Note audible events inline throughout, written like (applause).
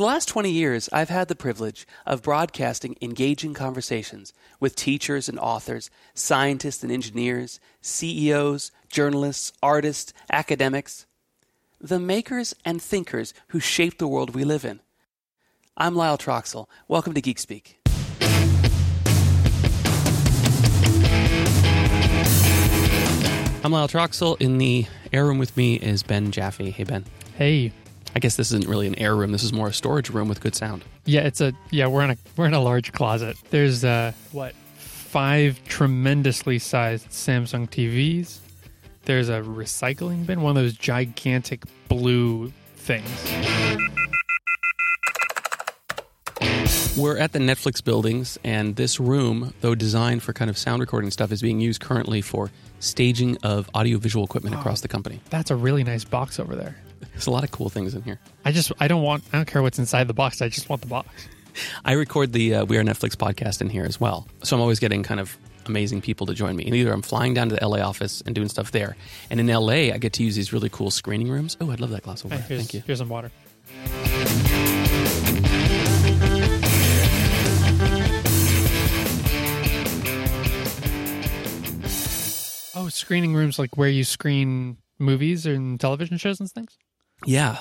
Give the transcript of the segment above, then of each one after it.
For the last 20 years, I've had the privilege of broadcasting engaging conversations with teachers and authors, scientists and engineers, CEOs, journalists, artists, academics, the makers and thinkers who shape the world we live in. I'm Lyle Troxell. Welcome to Geek Speak. I'm Lyle Troxell. In the air room with me is Ben Jaffe. Hey, Ben. Hey. I guess this isn't really an air room. This is more a storage room with good sound. Yeah, it's a yeah. We're in a we're in a large closet. There's uh what five tremendously sized Samsung TVs. There's a recycling bin, one of those gigantic blue things. We're at the Netflix buildings, and this room, though designed for kind of sound recording stuff, is being used currently for staging of audiovisual equipment across the company. That's a really nice box over there. (laughs) There's a lot of cool things in here. I just I don't want I don't care what's inside the box. I just want the box. I record the uh, We Are Netflix podcast in here as well. So I'm always getting kind of amazing people to join me. And either I'm flying down to the LA office and doing stuff there. And in LA, I get to use these really cool screening rooms. Oh, I'd love that glass of water. Thank you. Here's some water. Screening rooms like where you screen movies and television shows and things? Yeah.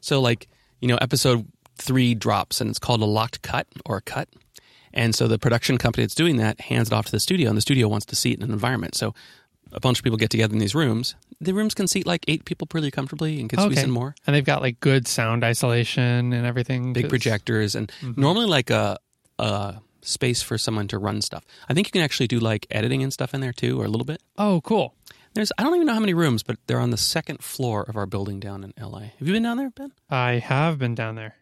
So, like, you know, episode three drops and it's called a locked cut or a cut. And so the production company that's doing that hands it off to the studio, and the studio wants to see it in an environment. So a bunch of people get together in these rooms. The rooms can seat like eight people pretty comfortably and can squeeze in more. And they've got like good sound isolation and everything. Big projectors and mm-hmm. normally like a, a space for someone to run stuff. I think you can actually do like editing and stuff in there too, or a little bit. Oh, cool. There's I don't even know how many rooms, but they're on the second floor of our building down in LA. Have you been down there, Ben? I have been down there.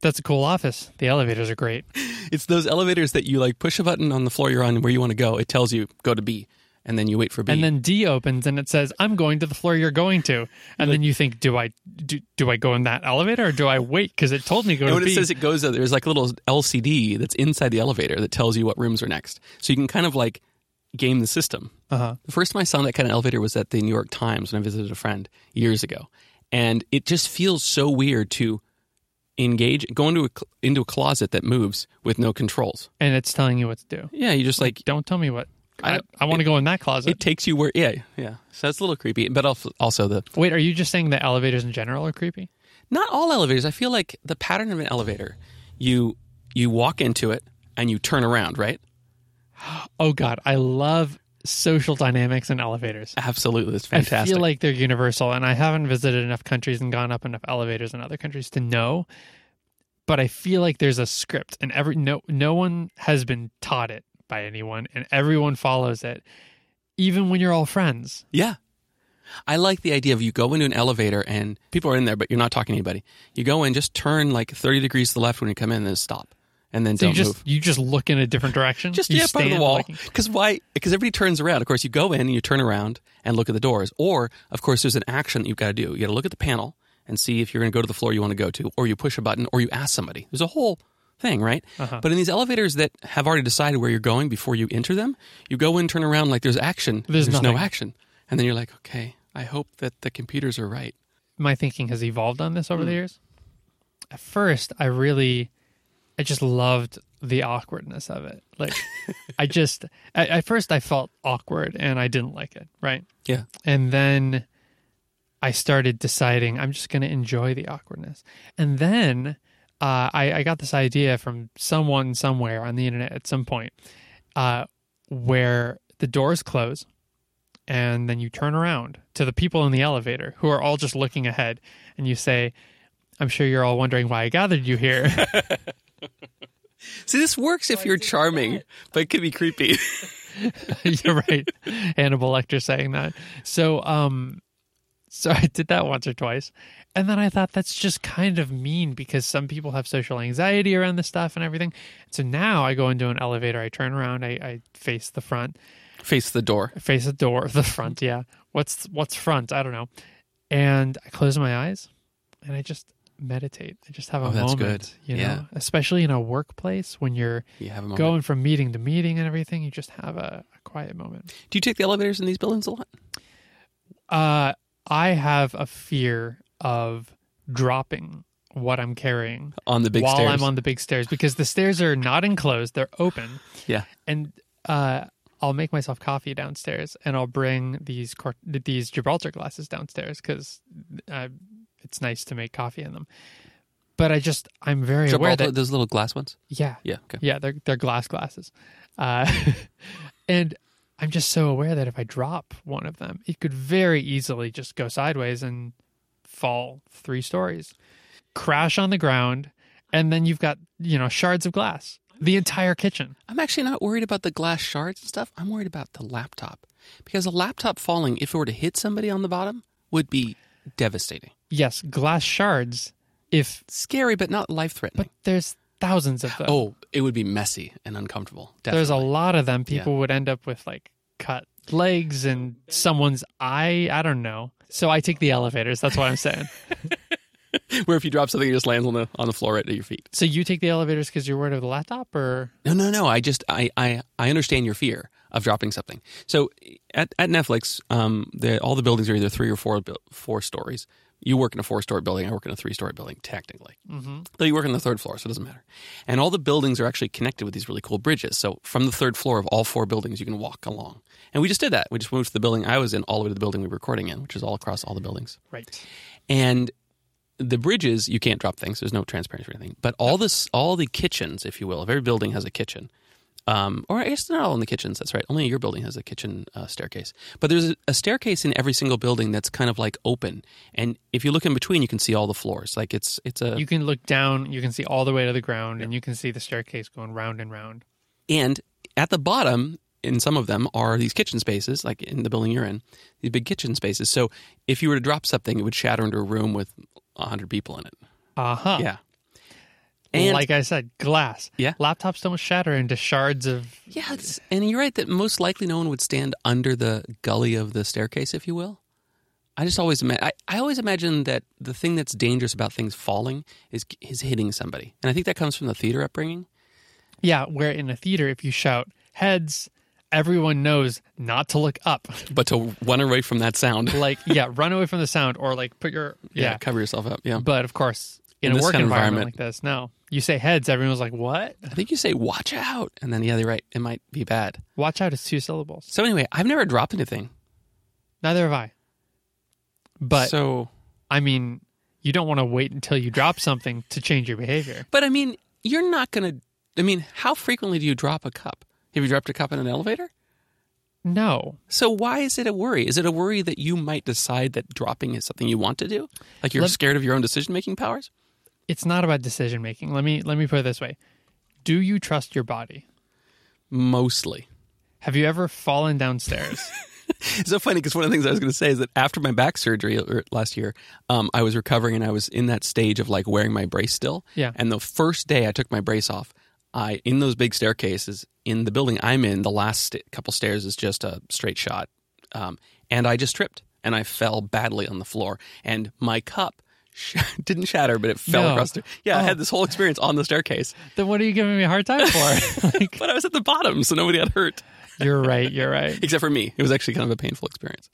That's a cool office. The elevators are great. (laughs) It's those elevators that you like push a button on the floor you're on where you want to go. It tells you go to B, and then you wait for B. And then D opens and it says, "I'm going to the floor you're going to." And then you think, "Do I do, do I go in that elevator or do I wait because it told me to go and to when B?" it says it goes, there, there's like a little LCD that's inside the elevator that tells you what rooms are next. So you can kind of like game the system. uh-huh. The first time I saw that kind of elevator was at the New York Times when I visited a friend years ago, and it just feels so weird to engage, go into a into a closet that moves with no controls. And it's telling you what to do. Yeah, you just like Don't tell me what. I- I, I want to go in that closet. it takes you where. Yeah, yeah. So that's a little creepy, but also also the Wait, are you just saying that elevators in general are creepy? not all elevators. I feel like the pattern of an elevator, you you walk into it and you turn around, right? (gasps) Oh God, I love social dynamics in elevators. Absolutely, it's fantastic. I feel like they're universal, and I haven't visited enough countries and gone up enough elevators in other countries to know. But I feel like there's a script, and every no no one has been taught it by anyone, and everyone follows it, even when you're all friends. yeah. I like the idea of you go into an elevator and people are in there, but you're not talking to anybody. You go in, just turn like 30 degrees to the left when you come in, and then stop, and then So don't you just move. you just look in a different direction. Just you yeah, part of the wall. Because why? Because everybody turns around. Of course, you go in and you turn around and look at the doors. Or, of course, there's an action that you've got to do. You got to look at the panel and see if you're going to go to the floor you want to go to, or you push a button, or you ask somebody. There's a whole thing, right? Uh-huh. But in these elevators that have already decided where you're going before you enter them, you go in, turn around like there's action. There's no action, and then you're like, okay, I hope that the computers are right. my thinking has evolved on this over Hmm. the years. At first, I really, I just loved the awkwardness of it. Like, (laughs) I just, at, at first, I felt awkward and I didn't like it, right? Yeah. And then I started deciding I'm just going to enjoy the awkwardness. And then uh, I, I got this idea from someone somewhere on the internet at some point uh, where the doors close and then you turn around to the people in the elevator who are all just looking ahead and you say, I'm sure you're all wondering why I gathered you here. (laughs) See, this works if you're charming, but it could be creepy. (laughs) You're right. Hannibal Lecter saying that. So, um, so (laughs) I did that once or twice, and then I thought that's just kind of mean because some people have social anxiety around this stuff and everything. So now I go into an elevator, I turn around, I, I face the front, Face the door. I face the door, the front. Yeah, what's what's front? I don't know. And I close my eyes, and I just meditate. I just have a Oh, that's moment. good. You know, Yeah. especially in a workplace when you're You going from meeting to meeting and everything, you just have a, a quiet moment. Do you take the elevators in these buildings a lot? Uh, I have a fear of dropping what I'm carrying on the big while stairs. I'm on the big stairs because the stairs are not enclosed; they're open, yeah. and uh, I'll make myself coffee downstairs, and I'll bring these cor- these Gibraltar glasses downstairs because uh, it's nice to make coffee in them. But I just I'm very aware Gibraltar, that those little glass ones. yeah Yeah. Okay. yeah they're they're glass glasses, uh, (laughs) and I'm just so aware that if I drop one of them, it could very easily just go sideways and fall three stories, crash on the ground, and then you've got you know shards of glass, the entire kitchen. I'm actually not worried about the glass shards and stuff. I'm worried about the laptop because a laptop falling, if it were to hit somebody on the bottom, would be devastating. Yes, glass shards. If Scary, but not life threatening. but there's thousands of them. Oh, it would be messy and uncomfortable. Definitely. there's a lot of them. People would end up with like cut legs and someone's eye. I don't know. So I take the elevators. That's what I'm saying. (laughs) where if you drop something, it just lands on the on the floor right at your feet. so you take the elevators because you're worried of the laptop, or No, no, no. I just I I, I understand your fear of dropping something. So at at Netflix, um, the, all the buildings are either three or four four stories. You work in a four story building. I work in a three story building, technically. Mm-hmm. Though you work on the third floor, so it doesn't matter. And all the buildings are actually connected with these really cool bridges. So from the third floor of all four buildings, you can walk along. And we just did that. We just moved to the building I was in, all the way to the building we were recording in, which is all across all the buildings. right? And the bridges, you can't drop things. There's no transparency or anything. But all this, all the kitchens, if you will, if every building has a kitchen, um, or I guess not all in the kitchens. That's right. Only your building has a kitchen uh, staircase. But there's a, a staircase in every single building that's kind of like open. And if you look in between, you can see all the floors. Like it's it's a You can look down. You can see all the way to the ground, and you can see the staircase going round and round. and at the bottom. In some of them are these kitchen spaces, like in the building you're in, these big kitchen spaces. So if you were to drop something, it would shatter into a room with hundred people in it. Uh huh. Yeah, and like I said, glass. Yeah. Laptops don't shatter into shards of. Yeah, it's, and you're right that most likely no one would stand under the gully of the staircase, if you will. I just always ima- I, I always imagine that the thing that's dangerous about things falling is is hitting somebody, and I think that comes from the theater upbringing. Yeah, where in a theater, if you shout heads, everyone knows not to look up. But to run away from that sound, (laughs) like, yeah, run away from the sound or like put your. yeah, Yeah. cover yourself up. Yeah, But of course, in, In a work kind of environment, environment- like this, no. You say heads, everyone's like, what? I think you say "watch out," and then yeah, you're right. It might be bad. Watch out, it's two syllables. So anyway, I've never dropped anything. Neither have I. But, so, I mean, you don't want to wait until you drop something to change your behavior. but I mean, you're not gonna. I mean, how frequently do you drop a cup? Have you dropped a cup in an elevator? No. So why is it a worry? Is it a worry that you might decide that dropping is something you want to do? Like you're Let- scared of your own decision making powers? It's not about decision making. Let me let me put it this way. Do you trust your body? Mostly. Have you ever fallen downstairs? (laughs) It's so funny because one of the things I was going to say is that after my back surgery last year, um, I was recovering and I was in that stage of like wearing my brace still. Yeah. And the first day I took my brace off, I in those big staircases in the building I'm in, the last st- couple stairs is just a straight shot, um, and I just tripped and I fell badly on the floor, and my cup. Sh- (laughs) Didn't shatter, but it fell No. across the. Yeah, I Oh. had this whole experience on the staircase, then what are you giving me a hard time for? (laughs) like, but I was at the bottom, so nobody got hurt. you're right. You're (laughs) right. except for me. It was actually kind of a painful experience.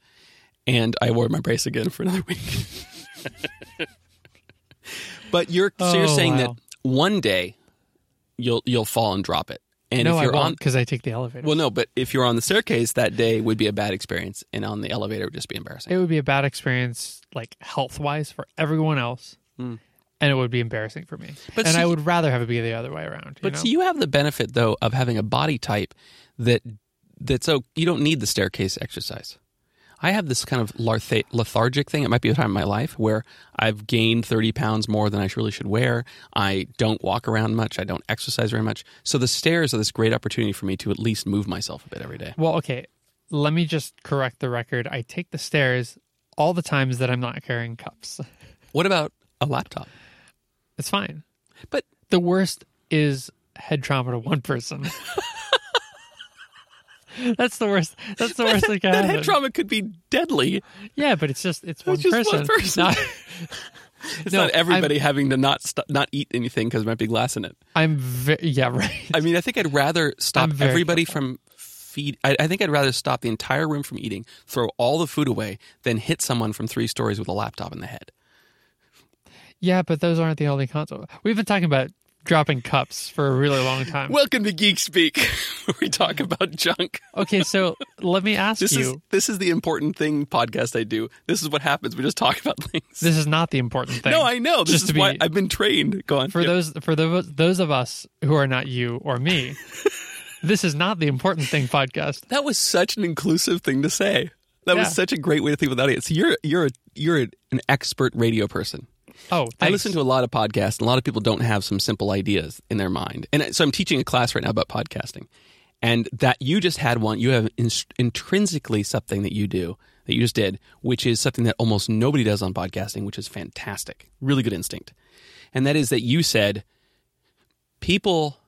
And I wore my brace again for another week. but you're so you're Oh, saying wow. that one day you'll you'll fall and drop it. And no, if I you're on won't because I take the elevator. well no, but if you're on the staircase that day would be a bad experience and on the elevator would just be embarrassing. it would be a bad experience, like health wise, for everyone else, hmm. and it would be embarrassing for me. But and see- I would rather have it be the other way around. but you know? see you have the benefit though of having a body type that that's so you don't need the staircase exercise. I have this kind of lethargic thing. It might be a time in my life where I've gained 30 pounds more than I really should wear. I don't walk around much. I don't exercise very much. So the stairs are this great opportunity for me to at least move myself a bit every day. well, okay. Let me just correct the record. I take the stairs all the times that I'm not carrying cups. (laughs) What about a laptop? It's fine. But The worst is head trauma to one person. (laughs) (laughs) That's the worst. That's the worst that can that happen. head trauma could be deadly. Yeah, but it's just it's one just person. one person. No, (laughs) It's No, not everybody having to not st- not eat anything because there might be glass in it. I'm very yeah right. I mean, I think I'd rather stop I'm very everybody from feed. I, I think I'd rather stop the entire room from eating, throw all the food away, than hit someone from three stories with a laptop in the head. Yeah, but those aren't the only consoles. We've been talking about dropping cups for a really long time. Welcome to Geek Speak, (laughs) where we talk about junk. okay, so let me ask This you. is this is the important thing podcast I do. This is what happens. We just talk about things. this is not the important thing. no, I know. This Just is to why be- I've been trained. Go on. for Yeah. those for those those of us who are not you or me. (laughs) this is not the important thing podcast. That was such an inclusive thing to say. That Yeah. was such a great way to think about the audience. You're you're a, you're an expert radio person. Oh, I listen to a lot of podcasts, and a lot of people don't have some simple ideas in their mind. And uh, so I'm teaching a class right now about podcasting, and that you just had one. You have in, intrinsically something that you do that you just did, which is something that almost nobody does on podcasting, which is fantastic. Really good instinct, and that is that you said people.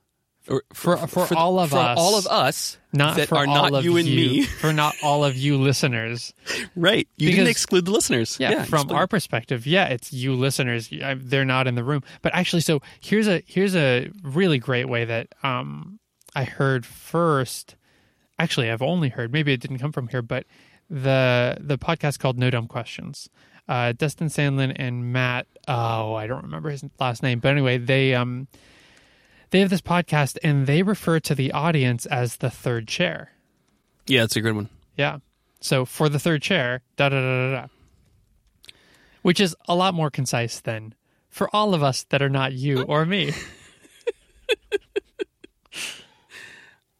Or For- for all of for us. all of us not that for are all not of you and me, (laughs) for not all of you listeners. (laughs) right? You didn't exclude the listeners. Yeah, from explain. our perspective, yeah, it's you listeners. They're not in the room, but actually, so here's a here's a really great way that um I heard first. Actually, I've only heard. Maybe it didn't come from here, but the the podcast called No Dumb Questions. Uh, Destin Sandlin and Matt. Oh, I don't remember his last name, but anyway, they um they have this podcast and they refer to the audience as the third chair. yeah, it's a good one. Yeah. So for the third chair, da da da da da. Which is a lot more concise than for all of us that are not you or me. (laughs)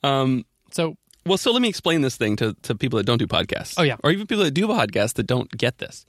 Um, So Well, so let me explain this thing to, to people that don't do podcasts. Oh, yeah. Or even people that do podcasts that don't get this.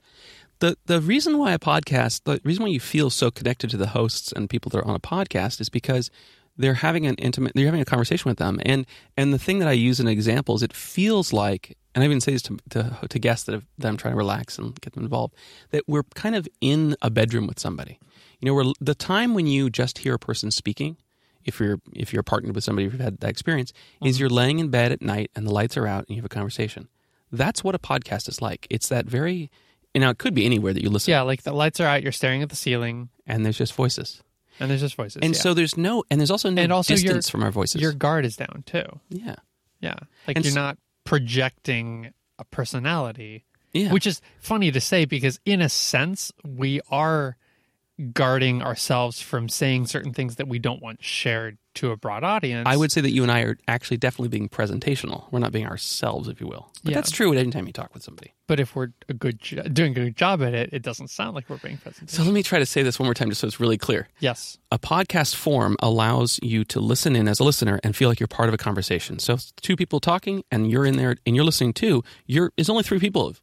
The the reason why a podcast, the reason why you feel so connected to the hosts and people that are on a podcast is because they're having an intimate they're having a conversation with them. And and the thing that I use in examples, it feels like and I even say this to, to, to guests that, have, that I'm trying to relax and get them involved, that we're kind of in a bedroom with somebody. You know, we're, the time when you just hear a person speaking, if you're if you're partnered with somebody who's had that experience, is mm-hmm. you're laying in bed at night and the lights are out and you have a conversation. That's what a podcast is like. It's that very, you know, it could be anywhere that you listen, yeah, like the lights are out, you're staring at the ceiling, and there's just voices, and there's just voices. and yeah. so there's no, and there's also no And also your- distance from our voices. your guard is down too. yeah, Yeah. Like And you're s- not projecting a personality. yeah, Which is funny to say because in a sense we are guarding ourselves from saying certain things that we don't want shared to a broad audience. I would say that you and I are actually definitely being presentational. We're not being ourselves, if you will. But Yeah. that's true at any time you talk with somebody. But if we're a good jo- doing a good job at it, it doesn't sound like we're being present. So let me try to say this one more time just so it's really clear. yes. a podcast form allows you to listen in as a listener and feel like you're part of a conversation. So two people talking and you're in there and you're listening too, you're it's only three people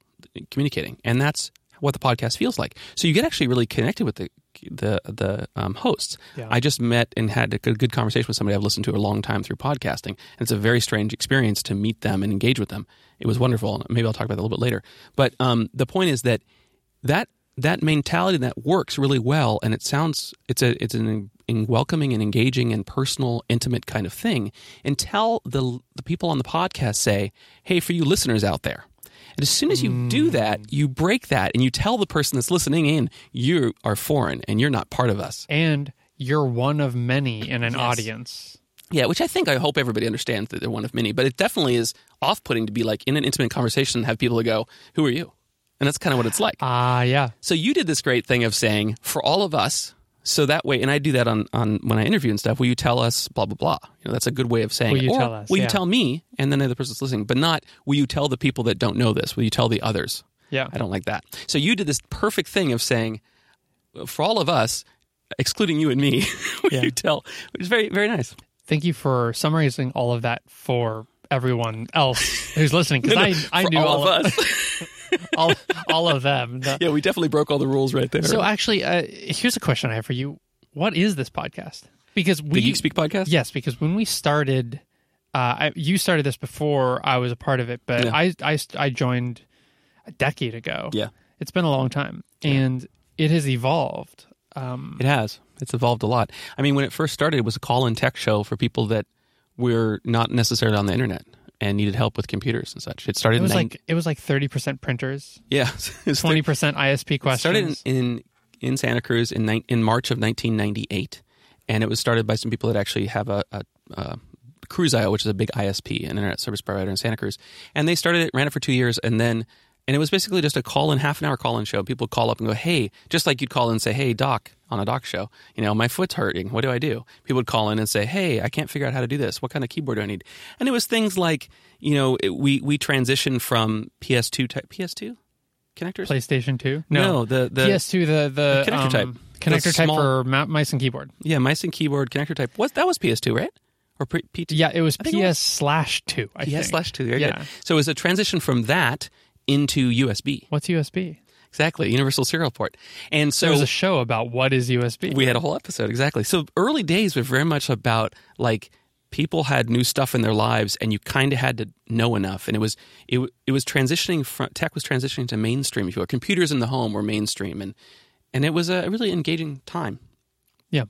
communicating, and that's what the podcast feels like. So you get actually really connected with the the the um, hosts. Yeah. I just met and had a good, good conversation with somebody I've listened to a long time through podcasting, and it's a very strange experience to meet them and engage with them. It was wonderful. Maybe I'll talk about that a little bit later. But um, the point is that that that mentality that works really well and it sounds it's a it's an in welcoming and engaging and personal intimate kind of thing until the the people on the podcast say hey for you listeners out there and as soon as you do that you break that and you tell the person that's listening in you are foreign and you're not part of us And you're one of many in an Yes. audience. yeah which i think i hope everybody understands that they're one of many but it definitely is off-putting to be like in an intimate conversation and have people go who are you and that's kind of what it's like Ah, yeah. So you did this great thing of saying for all of us. So that way, and I do that on, on when I interview and stuff. Will you tell us blah blah blah? You know, that's a good way of saying. Will it. you Or, tell us, Will yeah. you tell me? And then the other person's listening, but not. Will you tell the people that don't know this? Will you tell the others? Yeah. I don't like that. So you did this perfect thing of saying, for all of us, excluding you and me, (laughs) will Yeah. you tell? Which is very very nice. Thank you for summarizing all of that for everyone else who's listening because (laughs) I I knew all, all, of us. (laughs) (laughs) all all of them. The- yeah, we definitely broke all the rules right there. So actually, uh, here's a question I have for you: What is this podcast? Because we the Geek Speak podcast. Yes, because when we started, uh, I, you started this before I was a part of it, but Yeah. I, I I joined a decade ago. Yeah. it's been a long time, and it has evolved. Um, It has. It's evolved a lot. I mean, when it first started, it was a call and tech show for people that were not necessarily on the internet and needed help with computers and such. It started it was in nine- like it was like thirty percent printers, yeah, (laughs) twenty percent ISP It questions. started in, in in Santa Cruz in nine, in March of 1998, and it was started by some people that actually have a, a, a Cruzio, which is a big ISP, an internet service provider in Santa Cruz, and they started it, ran it for two years, and then And it was basically just a call in, half an hour call in show. People would call up and go, hey, just like you'd call in and say, hey, doc, on a doc show, you know, my foot's hurting. What do I do? People would call in and say, hey, I can't figure out how to do this. What kind of keyboard do I need? And it was things like, you know, we, we transitioned from PS2 type, PS2 connectors? PlayStation 2? No, the, the PS2, the, the, connector um, type. Connector The type small- for mice and keyboard. yeah, mice and keyboard connector type. What that was PS2, right? Or P- PT? Yeah, it was I think it was- PS slash 2, I PS slash two. Yeah. good. So it was a transition from that into USB. What's USB? Exactly, universal serial port. And so There was a show about what is USB. we had a whole episode exactly. So early days were very much about like people had new stuff in their lives, and you kind of had to know enough. And it was it it was transitioning from tech was transitioning to mainstream. If you will, computers in the home were mainstream, and and it was a really engaging time. yeah.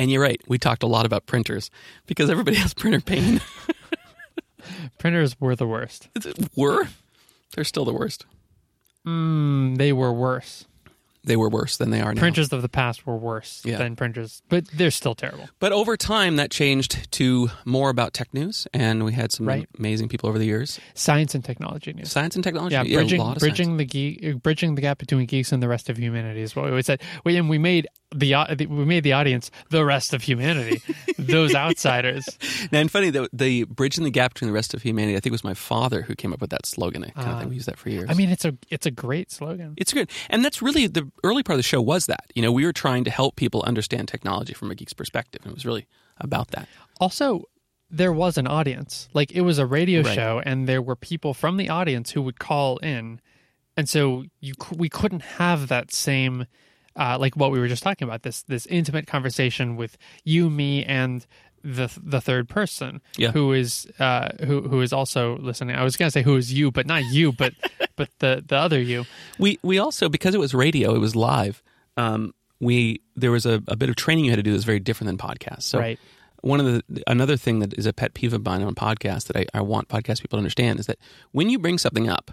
And you're right. We talked a lot about printers because everybody has printer pain. (laughs) Printers were the worst. Is it- were they're still the worst. Mm, they were worse. They were worse than they are now. Printers of the past were worse Yeah. than printers, but they're still terrible. But over time, that changed to more about tech news, and we had some Right. amazing people over the years. Science and technology news. Science and technology, Yeah, a bridging lot of bridging the geek, bridging the gap between geeks and the rest of humanity is what we always said. We and we made the we made the audience the rest of humanity, those outsiders. (laughs) science. And funny, the, the bridging the gap between the rest of humanity. I think it was my father who came up with that slogan. i kind of thing. Ah. We used that for years. I mean, it's a it's a great slogan. it's good, and that's really the early part of the show was that. You know, we were trying to help people understand technology from a geek's perspective, and it was really about that. Also, there was an audience. Like it was a radio Right. show, and there were people from the audience who would call in, and so you we couldn't have that same. Uh, like what we were just talking about this this intimate conversation with you, me, and the the third person Yeah. who is uh, who who is also listening. I was gonna say who is you, but not you, but (laughs) but the the other you. We we also because it was radio, it was live. Um, we there was a, a bit of training you had to do that's very different than podcasts. So Right. one of the another thing that is a pet peeve of mine on podcasts that I, I want podcast people to understand is that when you bring something up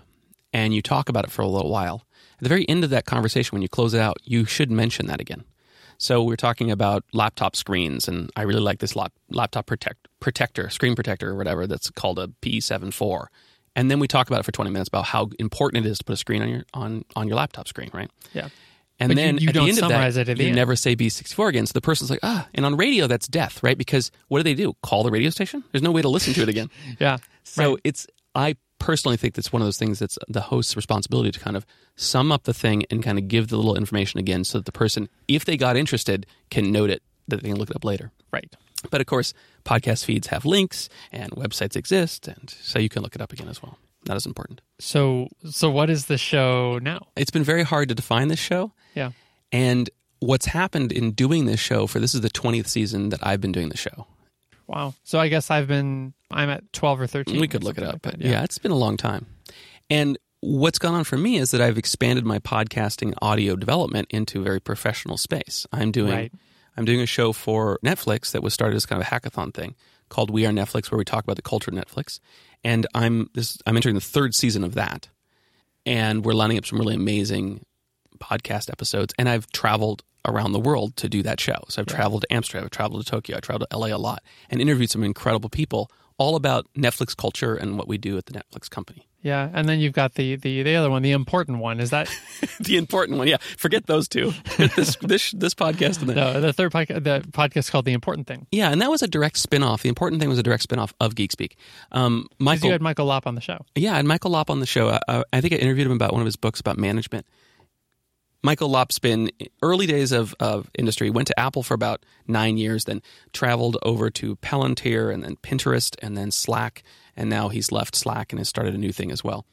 and you talk about it for a little while, at the very end of that conversation, when you close it out, you should mention that again. So we're talking about laptop screens, and I really like this lap, laptop protect, protector, screen protector, or whatever that's called a P74. And then we talk about it for 20 minutes about how important it is to put a screen on your on on your laptop screen, right? Yeah. And But you- then you at don't the end summarize of that, it at the you end. never say B64 again. So the person's like, ah. And on radio, that's death, right? Because what do they do? Call the radio station? There's no way to listen to it again. (laughs) Yeah. So Right. it's I personally think that's one of those things that's the host's responsibility to kind of sum up the thing and kind of give the little information again so that the person, if they got interested, can note it that they can look it up later. right. But of course, podcast feeds have links and websites exist, and so you can look it up again as well. That is important. So so what is the show now? It's been very hard to define this show. Yeah. And what's happened in doing this show for this is the 20th season that I've been doing the show. Wow. So I guess I've been I'm at 12 or 13. We could look it up, like but that, yeah. it's been a long time. And what's gone on for me is that I've expanded my podcasting audio development into a very professional space. I'm doing Right. I'm doing a show for Netflix that was started as kind of a hackathon thing called We Are Netflix, where we talk about the culture of Netflix. And I'm this I'm entering the third season of that, and we're lining up some really amazing podcast episodes. And I've traveled around the world to do that show. So I've traveled to Amsterdam, I've traveled to Tokyo, I traveled to LA a lot, and interviewed some incredible people all about Netflix culture and what we do at the Netflix company. Yeah, and then you've got the the the other one, the important one. Is that (laughs) the important one, yeah. Forget those two. (laughs) this this this podcast and the no, the third podcast? The podcast called the important thing. Yeah, and that was a direct spin-off. The important thing was a direct spin-off of Geek Speak. Um, Michael, you had Michael Lopp on the show. yeah, I had Michael Lopp on the show. I, I think I interviewed him about one of his books about management. Michael Lopp's been early days of, of industry, went to Apple for about nine years, then traveled over to Palantir and then Pinterest and then Slack, and now he's left Slack and has started a new thing as well.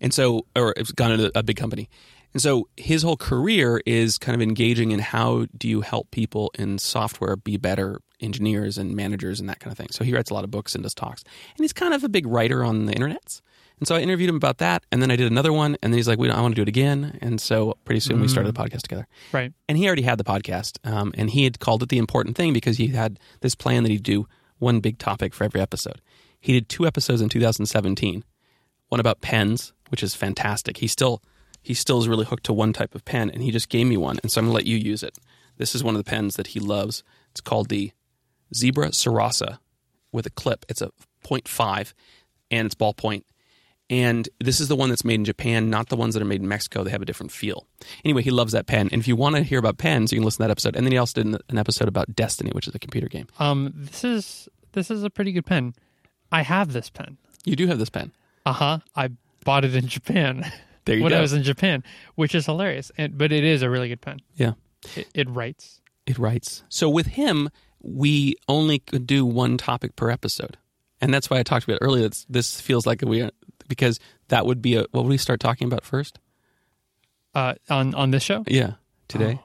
And so, or it's gone into a big company. And so his whole career is kind of engaging in how do you help people in software be better engineers and managers and that kind of thing. So he writes a lot of books and does talks. And he's kind of a big writer on the internets. And so I interviewed him about that. And then I did another one. And then he's like, we don't, I want to do it again. And so pretty soon we started the podcast together. Right. And he already had the podcast. Um, and he had called it The Important Thing because he had this plan that he'd do one big topic for every episode. He did two episodes in 2017 one about pens, which is fantastic. He still he still is really hooked to one type of pen, and he just gave me one, and so I'm gonna let you use it. This is one of the pens that he loves. It's called the Zebra Sarasa with a clip. It's a 0.5 and it's ballpoint. And this is the one that's made in Japan, not the ones that are made in Mexico. They have a different feel. Anyway, he loves that pen. And if you want to hear about pens, you can listen to that episode. And then he also did an episode about Destiny, which is a computer game. Um, this is this is a pretty good pen. I have this pen. You do have this pen. Uh huh. I bought it in Japan (laughs) There you when go. I was in Japan, which is hilarious. And, but it is a really good pen. yeah. It, it writes. It writes. So with him, we only could do one topic per episode. And that's why I talked about it earlier. This feels like we because that would be a what would we start talking about first? Uh, on on this show. Yeah, today.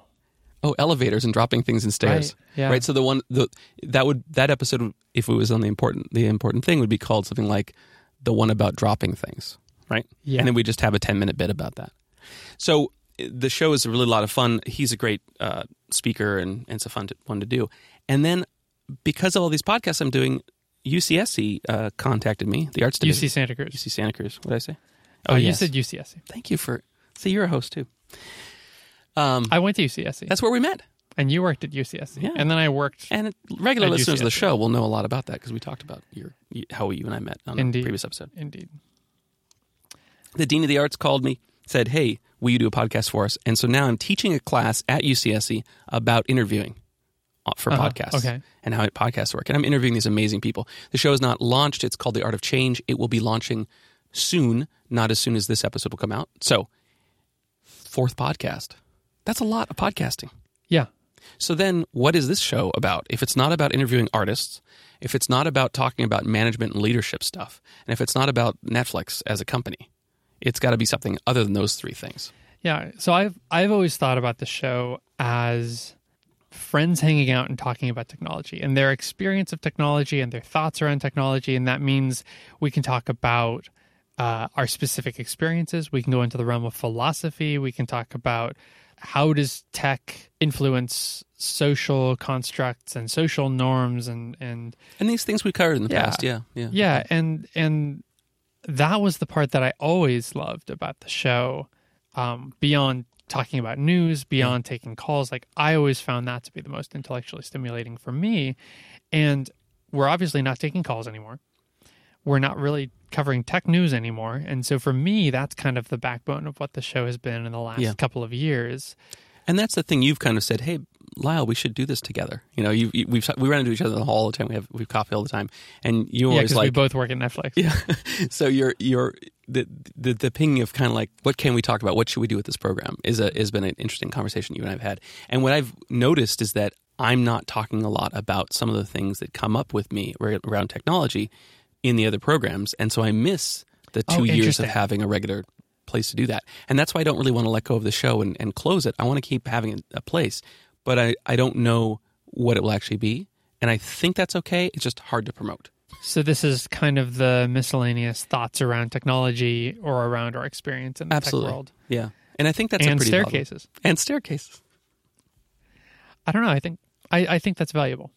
Oh, elevators and dropping things in stairs. Right, yeah. Right. So the one the that would that episode if it was on the important the important thing would be called something like the one about dropping things. Right. Yeah. And then we just have a ten minute bit about that. So the show is a really lot of fun. He's a great uh, speaker and, and it's a fun to, one to do. And then because of all these podcasts I'm doing, UCSC uh, contacted me, the arts division. UC Santa Cruz. UC Santa Cruz. What did I say? Oh, you yes. said UCSC. Thank you for. See, you're a host too. Um, I went to UCSC, that's where we met. and you worked at UCSC, Yeah. and then I worked. And regular listeners of the show will know a lot about that because we talked about your how you and I met on Indeed. a previous episode. Indeed. The dean of the arts called me, said, "Hey, will you do a podcast for us?" And so now I'm teaching a class at UCSC about interviewing for Uh-huh. podcasts Okay. and how podcasts work. And I'm interviewing these amazing people. The show is not launched. It's called The Art of Change. It will be launching soon, not as soon as this episode will come out. So, fourth podcast. That's a lot of podcasting. Yeah. So then, what is this show about? If it's not about interviewing artists, if it's not about talking about management and leadership stuff, and if it's not about Netflix as a company, it's got to be something other than those three things. Yeah. So I've I've always thought about the show as friends hanging out and talking about technology and their experience of technology and their thoughts around technology, and that means we can talk about uh, our specific experiences. We can go into the realm of philosophy. We can talk about how does tech influence social constructs and social norms and and And these things we covered in the Yeah. past, yeah, yeah, yeah and and that was the part that i always loved about the show um, beyond talking about news beyond taking calls like i always found that to be the most intellectually stimulating for me. And we're obviously not taking calls anymore. We're not really covering tech news anymore. And so for me that's kind of the backbone of what the show has been in the last Yeah. couple of years And that's the thing you've kind of said, "Hey, Lyle, we should do this together." You know, you, you we've we run into each other in the hall all the time. We have we have coffee all the time, and you yeah always we like both work at netflix Yeah. (laughs) so you're you're the the the ping of kind of like what can we talk about? What should we do with this program? Is a has been an interesting conversation you and I've had. And what I've noticed is that I'm not talking a lot about some of the things that come up with me around technology in the other programs, and so I miss the Oh, two years of having a regular place to do that. And that's why I don't really want to let go of the show and, and close it. I want to keep having a, a place, but I, I don't know what it will actually be. And I think that's okay. It's just hard to promote. So this is kind of the miscellaneous thoughts around technology or around our experience in the Absolutely. tech world. Yeah. And I think that's a and valuable- staircases. and staircases. I don't know. I think I, I think that's valuable.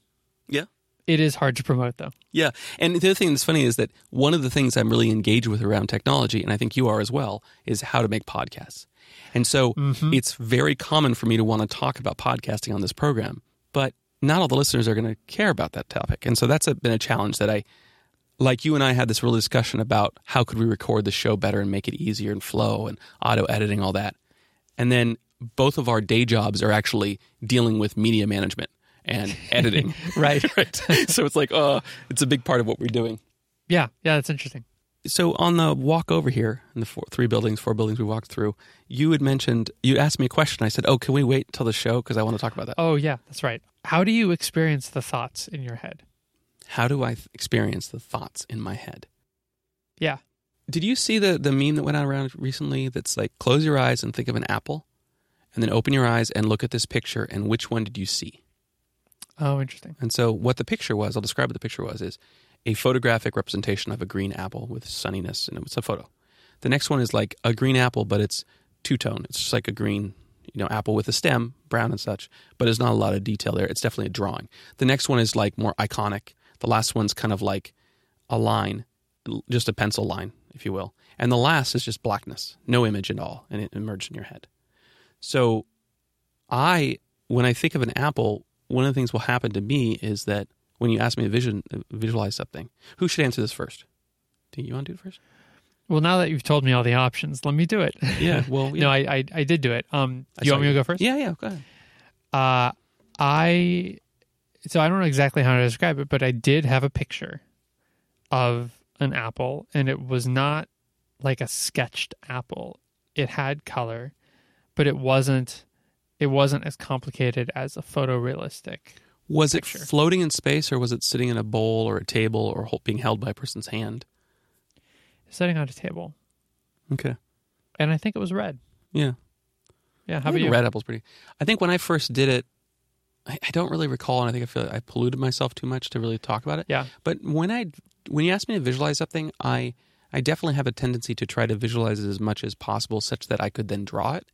Yeah. It is hard to promote though. Yeah. And the other thing that's funny is that one of the things I'm really engaged with around technology, and I think you are as well, is how to make podcasts. And so mm-hmm. it's very common for me to want to talk about podcasting on this program, but not all the listeners are going to care about that topic. And so that's a, been a challenge that I, like you and I had this real discussion about how could we record the show better and make it easier and flow and auto editing, all that. And then both of our day jobs are actually dealing with media management and editing. (laughs) (laughs) Right. right. So it's like, oh, it's a big part of what we're doing. yeah. Yeah. That's interesting. So on the walk over here in the four, three buildings, four buildings we walked through, you had mentioned, you asked me a question. I said, oh, can we wait until the show? Because I want to talk about that. Oh yeah, that's right. How do you experience the thoughts in your head? How do I th- experience the thoughts in my head? Yeah. Did you see the, the meme that went around recently that's like, close your eyes and think of an apple, and then open your eyes and look at this picture, and which one did you see? Oh, interesting. And so, what the picture was, I'll describe what the picture was, is a photographic representation of a green apple with sunniness, and it's a photo. The next one is like a green apple, but it's two tone. It's just like a green, you know, apple with a stem, brown and such, but there's not a lot of detail there. It's definitely a drawing. The next one is like more iconic. The last one's kind of like a line, just a pencil line, if you will. And the last is just blackness, no image at all, and it emerged in your head. So, I, when I think of an apple, one of the things will happen to me is that when you ask me to vision, visualize something, who should answer this first? Do you want to do it first? Well, now that you've told me all the options, let me do it. Yeah. (laughs) Well, yeah. no, I, I I did do it. Um, do you want me to go first? Yeah, yeah. Go ahead. Uh, I so I don't know exactly how to describe it, but I did have a picture of an apple, and it was not like a sketched apple. It had color, but it wasn't. It wasn't as complicated as a photorealistic. Was Picture. it floating in space, or was it sitting in a bowl or a table, or being held by a person's hand? Sitting on a table, Okay. and I think it was red. Yeah. Yeah, how about you? red apple's pretty. I think when I first did it, I, I don't really recall, and I think I feel like I polluted myself too much to really talk about it. Yeah, But when I when you ask me to visualize something, I I definitely have a tendency to try to visualize it as much as possible, such that I could then draw it.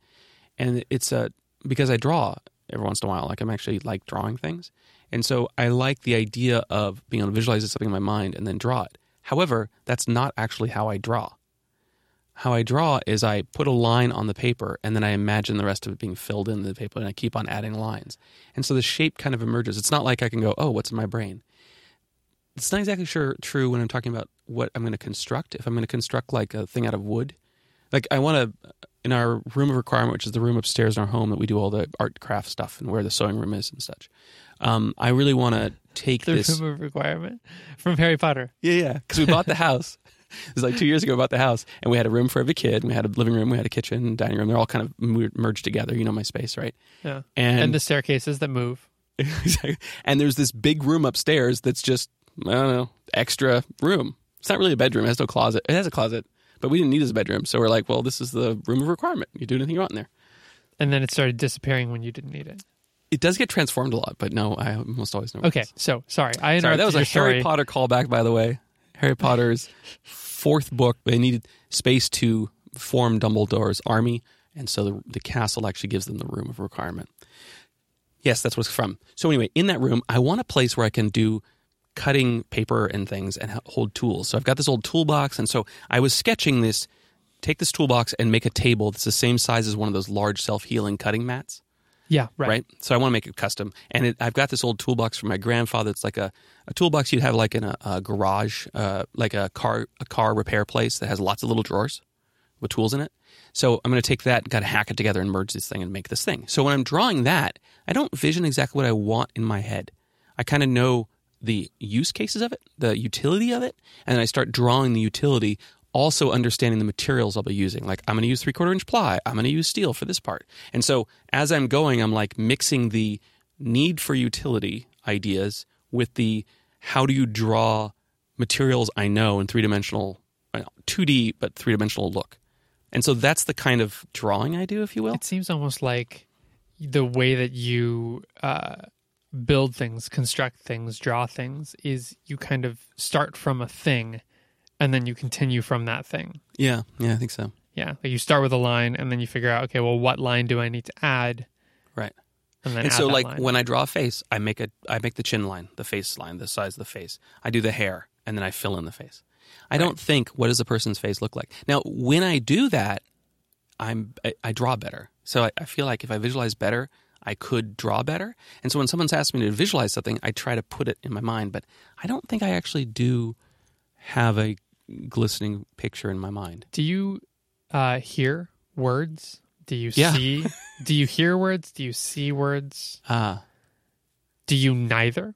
And it's a because I draw every once in a while. Like I'm actually like drawing things, and so I like the idea of being able to visualize something in my mind and then draw it. However, that's not actually how I draw. How I draw is I put a line on the paper and then I imagine the rest of it being filled in the paper and I keep on adding lines. And so the shape kind of emerges. It's not like I can go, oh, what's in my brain? It's not exactly sure true when I'm talking about what I'm going to construct. If I'm going to construct like a thing out of wood, like I want to, in our room of requirement, which is the room upstairs in our home that we do all the art craft stuff and where the sewing room is and such. Um, I really want to take the this. room of requirement from Harry Potter. Yeah, yeah. Because we bought the house. (laughs) It was like two years ago. We bought the house, and we had a room for every kid. We had a living room, we had a kitchen, dining room. They're all kind of mer- merged together. You know my space, right? Yeah, And, and the staircases that move. (laughs) and there's this big room upstairs that's just I don't know extra room. It's not really a bedroom. It has no closet. It has a closet, but we didn't need his bedroom. So we're like, well, this is the room of requirement. You do anything you want in there. And then it started disappearing when you didn't need it. It does get transformed a lot, but no, I almost always know. Okay, so sorry, I Sorry, that was a story. Harry Potter callback, by the way. Harry Potter's (laughs) fourth book. They needed space to form Dumbledore's army, and so the, the castle actually gives them the room of requirement. Yes, that's what it's from. So anyway, in that room, I want a place where I can do cutting paper and things and hold tools. So I've got this old toolbox, and so I was sketching this. Take this toolbox and make a table that's the same size as one of those large self healing cutting mats Yeah, right. right? So I want to make it custom, and it, I've got this old toolbox from my grandfather. It's like a, a toolbox you'd have like in a, a garage, uh, like a car a car repair place that has lots of little drawers with tools in it. So I'm going to take that, and got to hack it together and merge this thing and make this thing. So when I'm drawing that, I don't vision exactly what I want in my head. I kind of know the use cases of it, the utility of it, and I start drawing the utility also understanding the materials I'll be using. Like I'm going to use three quarter inch ply. I'm going to use steel for this part. And so as I'm going, I'm like mixing the need for utility ideas with the how do you draw materials I know in three dimensional, 2D but three dimensional look. And so that's the kind of drawing I do, if you will. It seems almost like the way that you uh, build things, construct things, draw things is you kind of start from a thing and then you continue from that thing. Yeah, yeah, I think so. Yeah, like you start with a line and then you figure out, okay, well, what line do I need to add? Right. And then and add so like line. when I draw a face, I make a I make the chin line, the face line, the size of the face. I do the hair, and then I fill in the face. I don't think what does a person's face look like. Now, when I do that, I'm I, I draw better. So I, I feel like if I visualize better, I could draw better. And so when someone's asked me to visualize something, I try to put it in my mind, but I don't think I actually do have a glistening picture in my mind. do you uh, hear words? Do you Yeah. see? (laughs) do you hear words? Do you see words? Ah, Do you neither?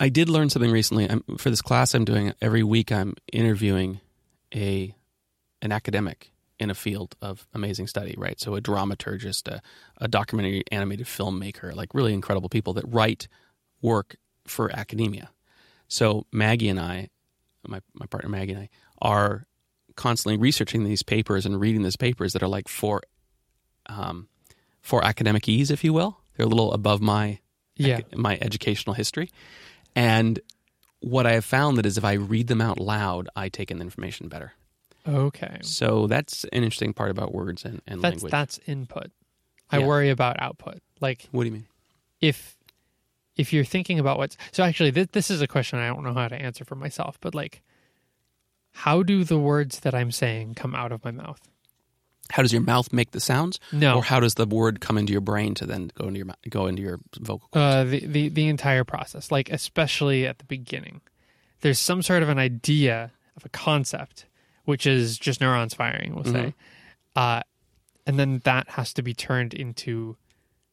I did learn something recently. I'm, for this class I'm doing every week, I'm interviewing a an academic in a field of amazing study. Right, so a dramaturgist, a, a documentary animated filmmaker, like really incredible people that write work for academia. So Maggie and I, my my partner Maggie and I, are constantly researching these papers and reading these papers that are like for um, for academic ease, if you will. They're a little above my Yeah. my educational history. And what I have found that is if I read them out loud, I take in the information better. Okay. So that's an interesting part about words and, and That's language. that's input. I Yeah. worry about output. Like What do you mean? if if you're thinking about what's so actually this, this is a question I don't know how to answer for myself, but like how do the words that I'm saying come out of my mouth? How does your mouth make the sounds, No. or how does the word come into your brain to then go into your go into your vocal cords? Uh, the, the the entire process, like especially at the beginning, there's some sort of an idea of a concept, which is just neurons firing, we'll say, uh, and then that has to be turned into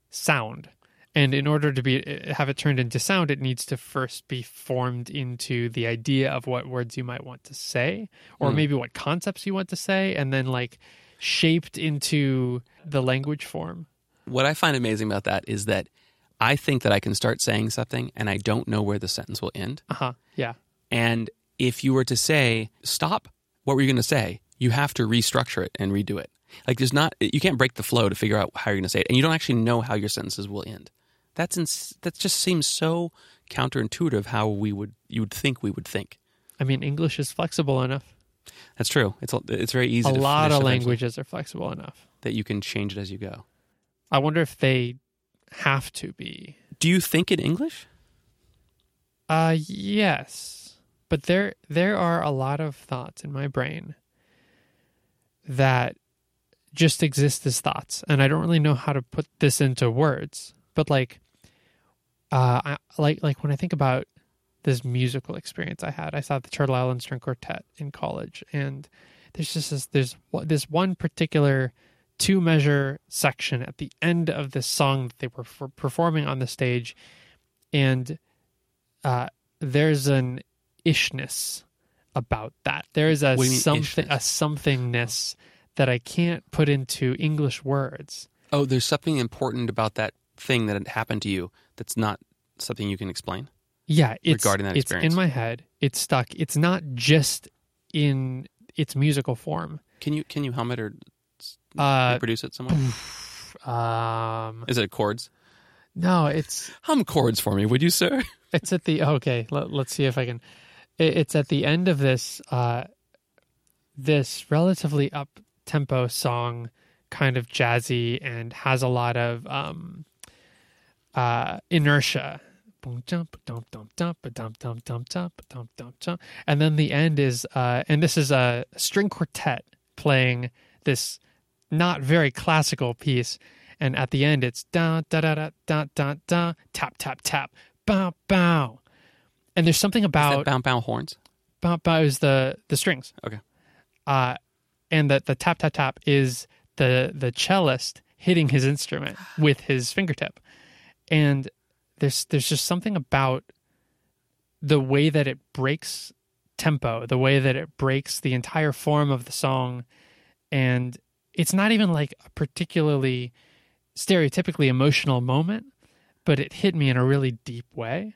sound. And in order to be have it turned into sound, it needs to first be formed into the idea of what words you might want to say, or maybe what concepts you want to say, and then like shaped into the language form. What I find amazing about that is that I think that I can start saying something and I don't know where the sentence will end. Uh huh. Yeah. And if you were to say, stop, what were you going to say? You have to restructure it and redo it. Like there's not, you can't break the flow to figure out how you're going to say it. And you don't actually know how your sentences will end. That's, ins- that just seems so counterintuitive how we would, you would think we would think. I mean, English is flexible enough. That's true. It's, it's very easy A lot of languages are flexible enough. that you can change it as you go. I wonder if they have to be. Do you think in English? Uh yes. But there there are a lot of thoughts in my brain that just exist as thoughts. And I don't really know how to put this into words. But like uh I, like like when I think about this musical experience I had, I saw the Turtle Island String Quartet in college. And there's just this there's this one particular two measure section at the end of this song that they were for performing on the stage. And uh, there's an ishness about that there is a something a somethingness that i can't put into english words Oh, there's something important about that thing that happened to you that's not something you can explain. yeah it's, Regarding that it's experience. in my head it's stuck it's not just in its musical form Can you can you hum it or uh reproduce it somewhere? um Is it chords? no it's Hum chords for me, would you, sir? It's at the okay. Let, let's see if I can it's at the end of this uh, this relatively up tempo song, kind of jazzy and has a lot of um, uh, inertia. And then the end is, uh, and this is a string quartet playing this not very classical piece. And at the end, it's da da da da da da da tap tap tap bow bow and there's something about bow bow horns? bow bow is the the strings. Okay. Uh, and that the tap tap tap is the the cellist hitting his instrument with his fingertip. And there's there's just something about the way that it breaks tempo, the way that it breaks the entire form of the song, and it's not even like a particularly stereotypically emotional moment, but it hit me in a really deep way,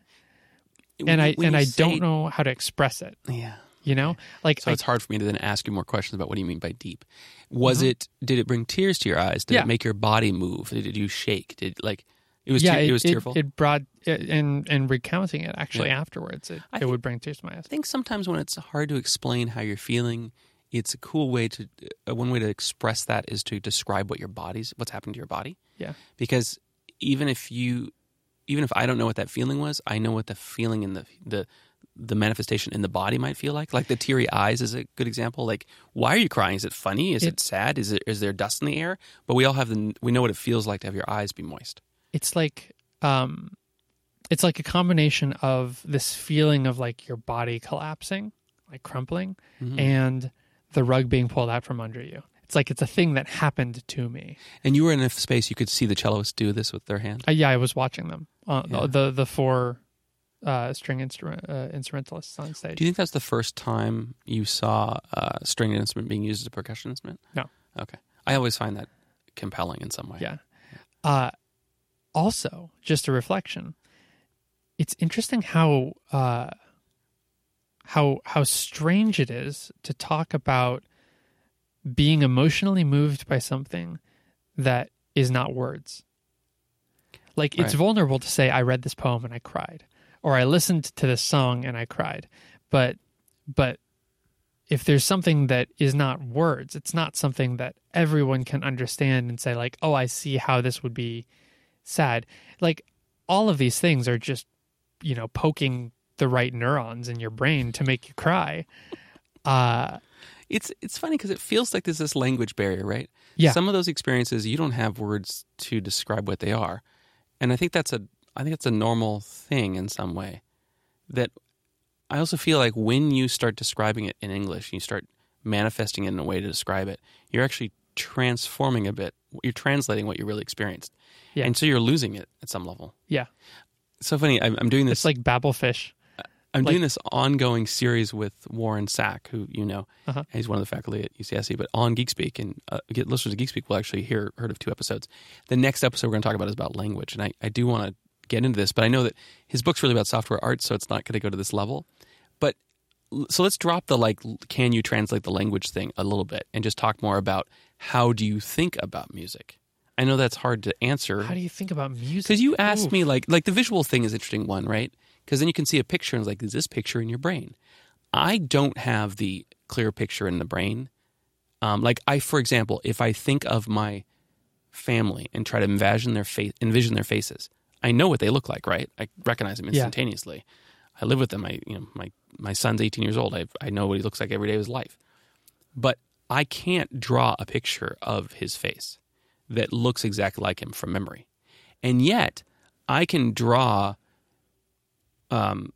and I and I say- don't know how to express it. Yeah. You know, like So I, it's hard for me to then ask you more questions about what do you mean by deep. Was Mhm. it? Did it bring tears to your eyes? Did Yeah. it make your body move? Did you shake? Did like it was? yeah, te- it, was it, tearful. It, brought it, and and recounting it actually Yeah. afterwards, it, I it think- would bring tears to my eyes. I think sometimes when it's hard to explain how you're feeling, it's a cool way to uh, one way to express that is to describe what your body's what's happened to your body. Yeah. Because even if you even if I don't know what that feeling was, I know what the feeling in the the the manifestation in the body might feel like. Like the teary eyes is a good example. Like why are you crying? Is it funny? Is it, It- sad? Is it is there dust in the air? But we all have the we know what it feels like to have your eyes be moist. It's like um, it's like a combination of this feeling of like your body collapsing, like crumpling, Mhm. and the rug being pulled out from under you. It's like it's a thing that happened to me. And you were in a space you could see the cellists do this with their hand. Uh, yeah, I was watching them. Uh, Yeah. The the four uh, string instrument uh, instrumentalists on stage. Do you think that's the first time you saw a stringed instrument being used as a percussion instrument? No. Okay. I always find that compelling in some way. Yeah. Uh, also, just a reflection. It's interesting how uh, how how strange it is to talk about being emotionally moved by something that is not words. Like it's Right. vulnerable to say I read this poem and I cried, or I listened to this song and I cried, but but if there's something that is not words, it's not something that everyone can understand and say like, "Oh, I see how this would be sad." Like all of these things are just, you know, poking the right neurons in your brain to make you cry. Uh It's it's funny because it feels like there's this language barrier, right? Yeah. Some of those experiences you don't have words to describe what they are, and I think that's a I think that's a normal thing in some way. That I also feel like when you start describing it in English, you start manifesting it in a way to describe it, you're actually transforming a bit. You're translating what you really experienced. Yeah. And so you're losing it at some level. Yeah. It's so funny. I'm, I'm doing this. It's like Babelfish. I'm like- doing this ongoing series with Warren Sack, who you know, Uh-huh. he's one of the faculty at UCSC, but on GeekSpeak, and uh, get listeners of GeekSpeak will actually hear heard of two episodes. The next episode we're going to talk about is about language, and I, I do want to get into this, but I know that his book's really about software art, so it's not going to go to this level. But so let's drop the like, can you translate the language thing a little bit, and just talk more about how do you think about music. I know that's hard to answer How do you think about music? because you asked Oof. me like like the visual thing is an interesting one, right? Because then you can see a picture and it's like, is this picture in your brain? I don't have the clear picture in the brain. Um, like I, for example, if I think of my family and try to envision their face, envision their faces, I know what they look like, right? I recognize them Yeah. instantaneously. I live with them. I, you know, my my son's 18 years old. I I know what he looks like every day of his life, but I can't draw a picture of his face that looks exactly like him from memory. And yet, I can draw um,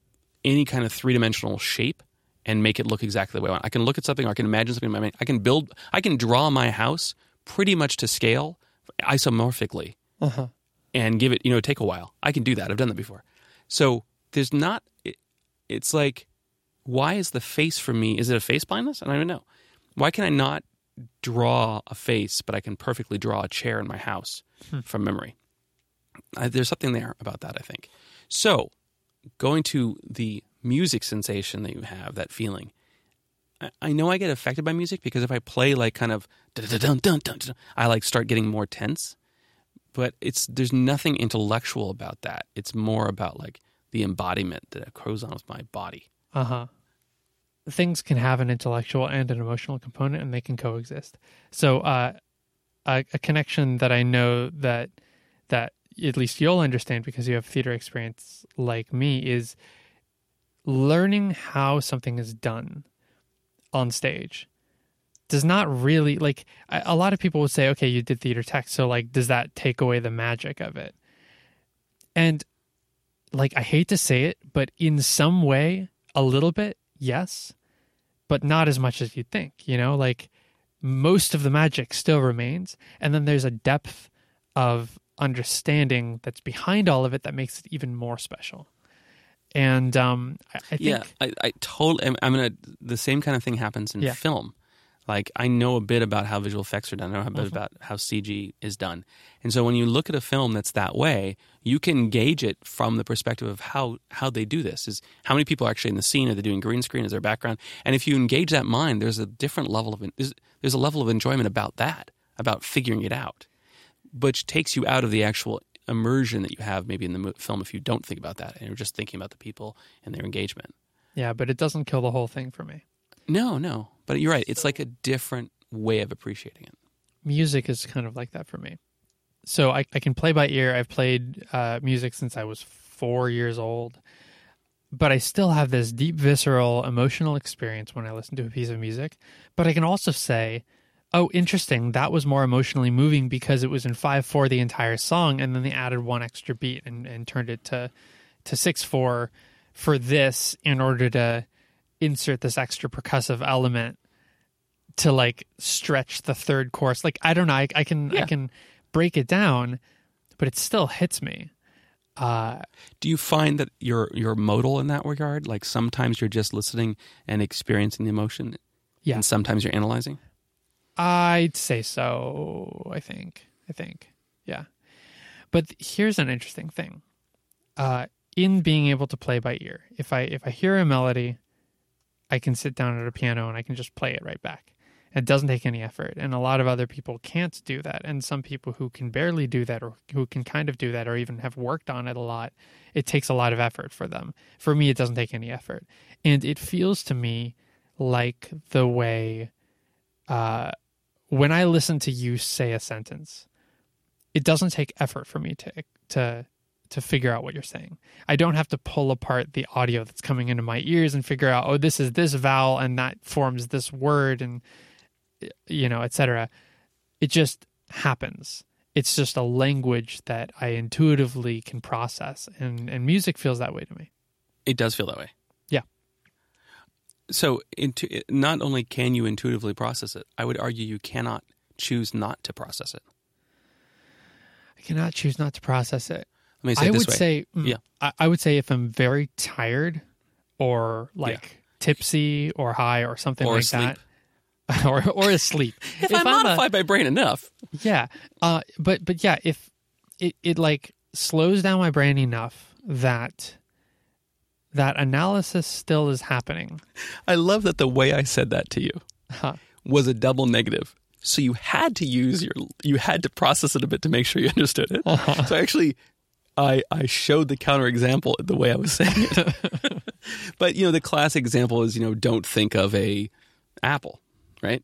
any kind of three dimensional shape and make it look exactly the way I want. I can look at something or I can imagine something in my mind. I can build, I can draw my house pretty much to scale isomorphically Uh-huh. and give it, you know, take a while. I can do that. I've done that before. So there's not, it, it's like, why is the face for me, is it a face blindness? And I don't even know. Why can I not draw a face, but I can perfectly draw a chair in my house from memory? I, there's something there about that, I think. So going to the music sensation that you have, that feeling. I- know I get affected by music because if I play like kind of I like start getting more tense. But it's there's nothing intellectual about that. It's more about like the embodiment that occurs on with my body. Uh huh. Things can have an intellectual and an emotional component, and they can coexist. So, uh, a, a connection that I know that that at least you'll understand because you have theater experience like me is learning how something is done on stage does not really like a lot of people would say okay you did theater tech so like does that take away the magic of it? And like i hate to say it but in some way a little bit yes but not as much as you'd think you know? Like most of the magic still remains and then there's a depth of understanding that's behind all of it that makes it even more special and um i, I think yeah, I, I totally. I'm, I'm gonna. The same kind of thing happens in Yeah. film. Like I know a bit about how visual effects are done. I know a bit Mhm. about how CG is done. And so when you look at a film that's that way, you can gauge it from the perspective of how how they do this. Is how many people are actually in the scene? Are they doing green screen? Is their background? And if you engage that mind, there's a different level of there's, there's a level of enjoyment about that, about figuring it out, which takes you out of the actual immersion that you have maybe in the film if you don't think about that and you're just thinking about the people and their engagement. yeah but it doesn't kill the whole thing for me No, no. But you're right. It's like a different way of appreciating it. music is kind of like that for me. So I, I can play by ear. I've played uh, music since I was four years old, but I still have this deep, visceral, emotional experience when I listen to a piece of music. But I can also say, oh, interesting, that was more emotionally moving because it was in 5 4 the entire song, and then they added one extra beat and, and turned it to, to 6 4 for this in order to insert this extra percussive element to like stretch the third course. Like I don't know, I, I can I can break it down, but it still hits me. Uh, Do you find that you're you're modal in that regard? Like sometimes you're just listening and experiencing the emotion, Yeah. and sometimes you're analyzing. I'd say so. I think. I think. Yeah. But here's an interesting thing. Uh, in being able to play by ear, if I if I hear a melody, I can sit down at a piano and I can just play it right back. It doesn't take any effort, and a lot of other people can't do that. And some people who can barely do that, or who can kind of do that, or even have worked on it a lot, it takes a lot of effort for them. For me, it doesn't take any effort, and it feels to me like the way uh, when I listen to you say a sentence, it doesn't take effort for me to to to figure out what you're saying. I don't have to pull apart the audio that's coming into my ears and figure out, oh, this is this vowel and that forms this word and you know, etc. It just happens. It's just a language that I intuitively can process and and music feels that way to me. It does feel that way. Yeah. So, intu- not only can you intuitively process it, I would argue you cannot choose not to process it. I cannot choose not to process it. Let me say I would way. say, mm, Yeah. I, I would say if I'm very tired or like tipsy or high or something Or like asleep. that, (laughs) or or asleep. (laughs) if, I I'm a- modify my brain enough, yeah, uh, but but yeah, if it it like slows down my brain enough that that analysis still is happening. I love that the way I said that to you Huh. was a double negative. So you had to use your, you had to process it a bit to make sure you understood it. Uh-huh. So actually, I I showed the counterexample the way I was saying it. (laughs) but you know, the classic example is you know, don't think of a apple, right?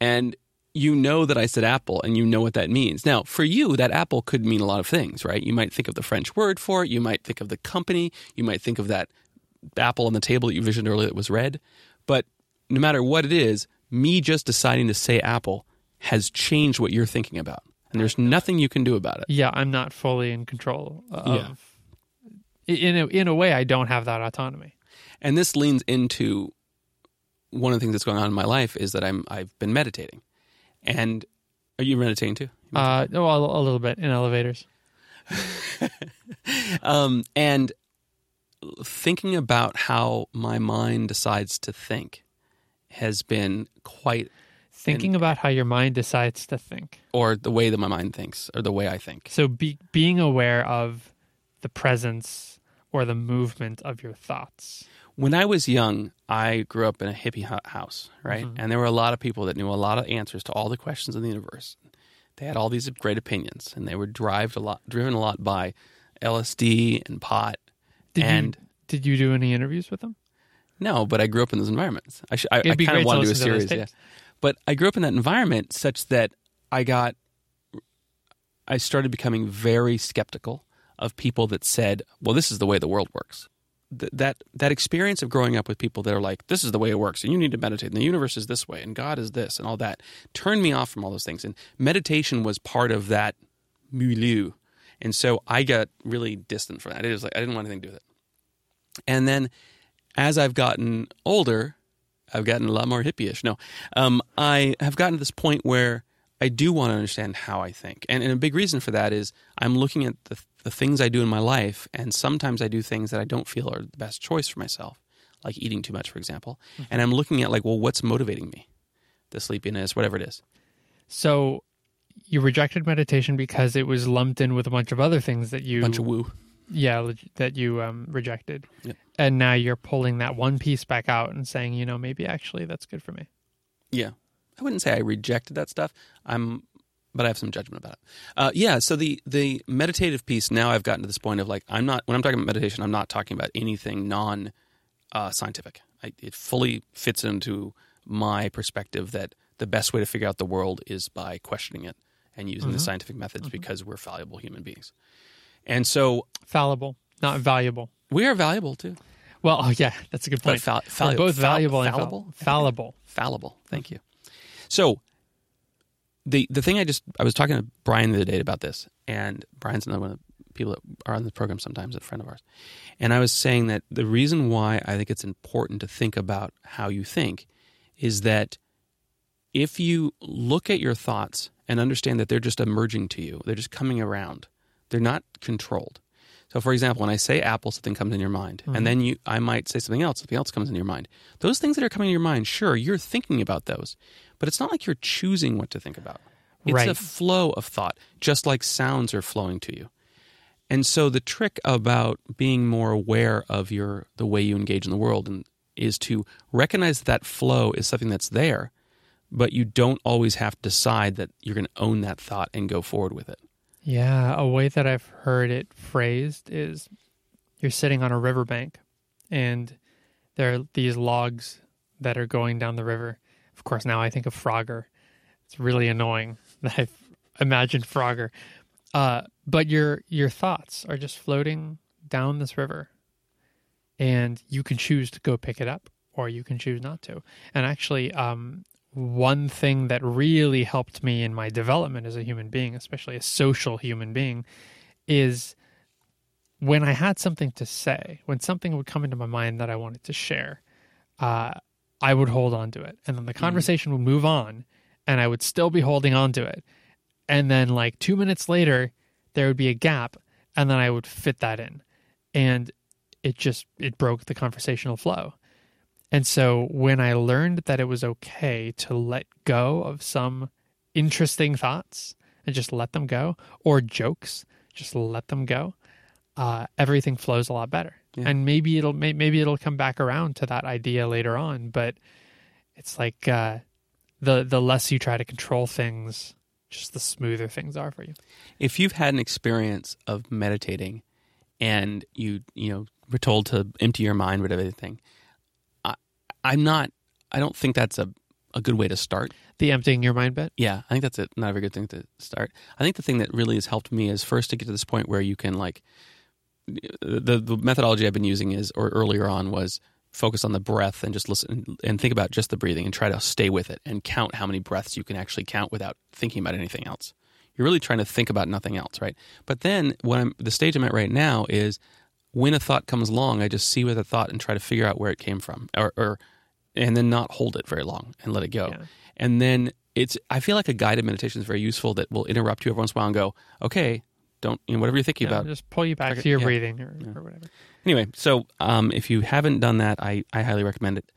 And you know that I said apple, and you know what that means. Now, for you, that apple could mean a lot of things, right? You might think of the French word for it. You might think of the company. You might think of that apple on the table that you visioned earlier that was red. But no matter what it is, me just deciding to say apple has changed what you're thinking about. And there's nothing you can do about it. Yeah, I'm not fully in control of. Yeah. In a, in a way, I don't have that autonomy. And this leans into one of the things that's going on in my life is that I'm I've been meditating. And are you meditating too? Uh, well, a little bit in elevators. (laughs) Um, and thinking about how my mind decides to think has been quite Thinking about how your mind decides to think. or the way that my mind thinks or the way I think. So be, being aware of the presence or the movement of your thoughts. When I was young, I grew up in a hippie house, right? Mm-hmm. And there were a lot of people that knew a lot of answers to all the questions in the universe. They had all these great opinions, and they were driven a lot, driven a lot by LSD and pot. Did and you did you do any interviews with them? no, but I grew up in those environments. I, sh- I, I kind of to want to do a listen to those series, yeah. But I grew up in that environment such that I got, I started becoming very skeptical of people that said, "Well, this is the way the world works." Th- that that experience of growing up with people that are like, "This is the way it works," and you need to meditate, and the universe is this way, and God is this, and all that, turned me off from all those things. And meditation was part of that milieu, and so I got really distant from that. It was like I didn't want anything to do with it. And then, as I've gotten older, I've gotten a lot more hippie-ish. No, um, I have gotten to this point where I do want to understand how I think, and, and a big reason for that is I'm looking at the, the things I do in my life, and sometimes I do things that I don't feel are the best choice for myself, like eating too much, for example. And I'm looking at like, well, what's motivating me? The sleepiness, whatever it is. So you rejected meditation because it was lumped in with a bunch of other things that you bunch of woo. yeah that you um, rejected, Yep. and now you're pulling that one piece back out and saying, you know, maybe actually that's good for me. Yeah. I wouldn't say I rejected that stuff. I'm but I have some judgment about it. Uh, yeah, so the the meditative piece now I've gotten to this point of like I'm not when I'm talking about meditation, I'm not talking about anything non uh, scientific. I, it fully fits into my perspective that the best way to figure out the world is by questioning it and using the scientific methods because we're fallible human beings. And so Fallible, not valuable. we are valuable too. Well, oh yeah, that's a good point. fal- We're both valuable and fallible? fallible. fallible. Thank you. So the the thing I just I was talking to Brian the other day about this, and Brian's another one of the people that are on the program sometimes, a friend of ours. And I was saying that the reason why I think it's important to think about how you think is that if you look at your thoughts and understand that they're just emerging to you, they're just coming around. They're not controlled. So, for example, when I say apple, something comes in your mind, and mm-hmm. then you, I might say something else. Something else comes in your mind. Those things that are coming in your mind, sure, you're thinking about those, but it's not like you're choosing what to think about. It's Right. a flow of thought, just like sounds are flowing to you. And so, the trick about being more aware of your the way you engage in the world, and is to recognize that, that flow is something that's there, but you don't always have to decide that you're going to own that thought and go forward with it. Yeah, a way that I've heard it phrased is you're sitting on a riverbank and there are these logs that are going down the river. Course, now I think of Frogger. It's really annoying (laughs) that I've imagined Frogger. Uh, but your your thoughts are just floating down this river and you can choose to go pick it up or you can choose not to. And actually, um, one thing that really helped me in my development as a human being, especially a social human being, is when I had something to say, when something would come into my mind that I wanted to share, uh, I would hold on to it. And then the conversation would move on and I would still be holding on to it. And then like 2 minutes later there would be a gap and then I would fit that in. And it just it broke the conversational flow. And so when I learned that it was okay to let go of some interesting thoughts and just let them go or jokes, just let them go, uh, everything flows a lot better. Yeah. And maybe it'll maybe it'll come back around to that idea later on, but it's like uh, the the less you try to control things, just the smoother things are for you. If you've had an experience of meditating and you you know were told to empty your mind with everything, I, I'm not. I don't think that's a a good way to start. The emptying your mind bit. Yeah, I think that's a, not a very good thing to start. I think the thing that really has helped me is first to get to this point where you can like the the methodology I've been using is or earlier on was focus on the breath and just listen and think about just the breathing and try to stay with it and count how many breaths you can actually count without thinking about anything else. You're really trying to think about nothing else, right? But then what I'm the stage I'm at right now is when a thought comes along, I just see with a thought and try to figure out where it came from or, or and then not hold it very long and let it go. Yeah. And then it's I feel like a guided meditation is very useful that will interrupt you every once in a while and go, okay, don't you know, whatever you're thinking Yeah, about. just pull you back to your yeah. breathing or, or whatever. Anyway, so um, if you haven't done that, I, I highly recommend it.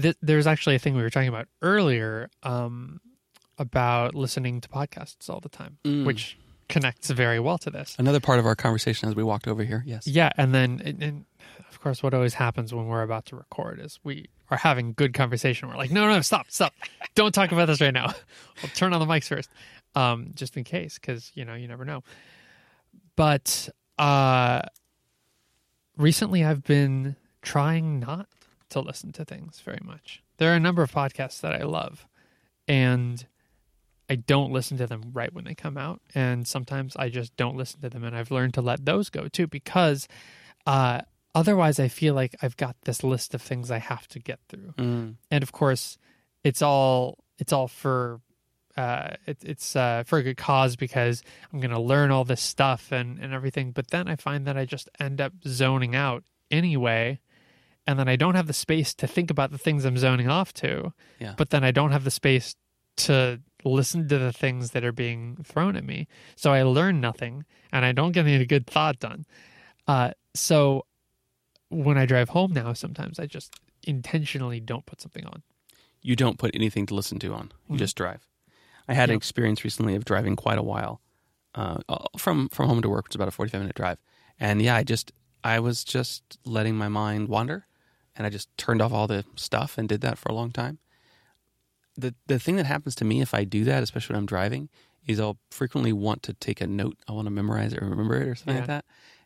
Th- there's actually a thing we were talking about earlier um, about listening to podcasts all the time, Mm. which connects very well to this. Another part of our conversation as we walked over here. Yes. Yeah, and then and, and of course, what always happens when we're about to record is we are having good conversation. We're like, no, no, stop, stop, don't talk about this right now. (laughs) We'll turn on the mics first, um, just in case, because you know you never know. But uh, recently, I've been trying not to listen to things very much. There are a number of podcasts that I love, and I don't listen to them right when they come out, and sometimes I just don't listen to them, and I've learned to let those go too because uh, otherwise I feel like I've got this list of things I have to get through, Mm. and of course it's all it's all for uh, it, it's uh, for a good cause because I'm going to learn all this stuff and and everything, but then I find that I just end up zoning out anyway. And then I don't have the space to think about the things I'm zoning off to. Yeah. But then I don't have the space to listen to the things that are being thrown at me. So I learn nothing and I don't get any good thought done. Uh, so when I drive home now, sometimes I just intentionally don't put something on. You don't put anything to listen to on. You Mhm. just drive. I had an experience recently of driving quite a while uh, from from home to work, which is about a forty five minute drive. And yeah, I just I was just letting my mind wander, and I just turned off all the stuff and did that for a long time. The the thing that happens to me if I do that, especially when I'm driving, is I'll frequently want to take a note. I want to memorize it or remember it or something like that.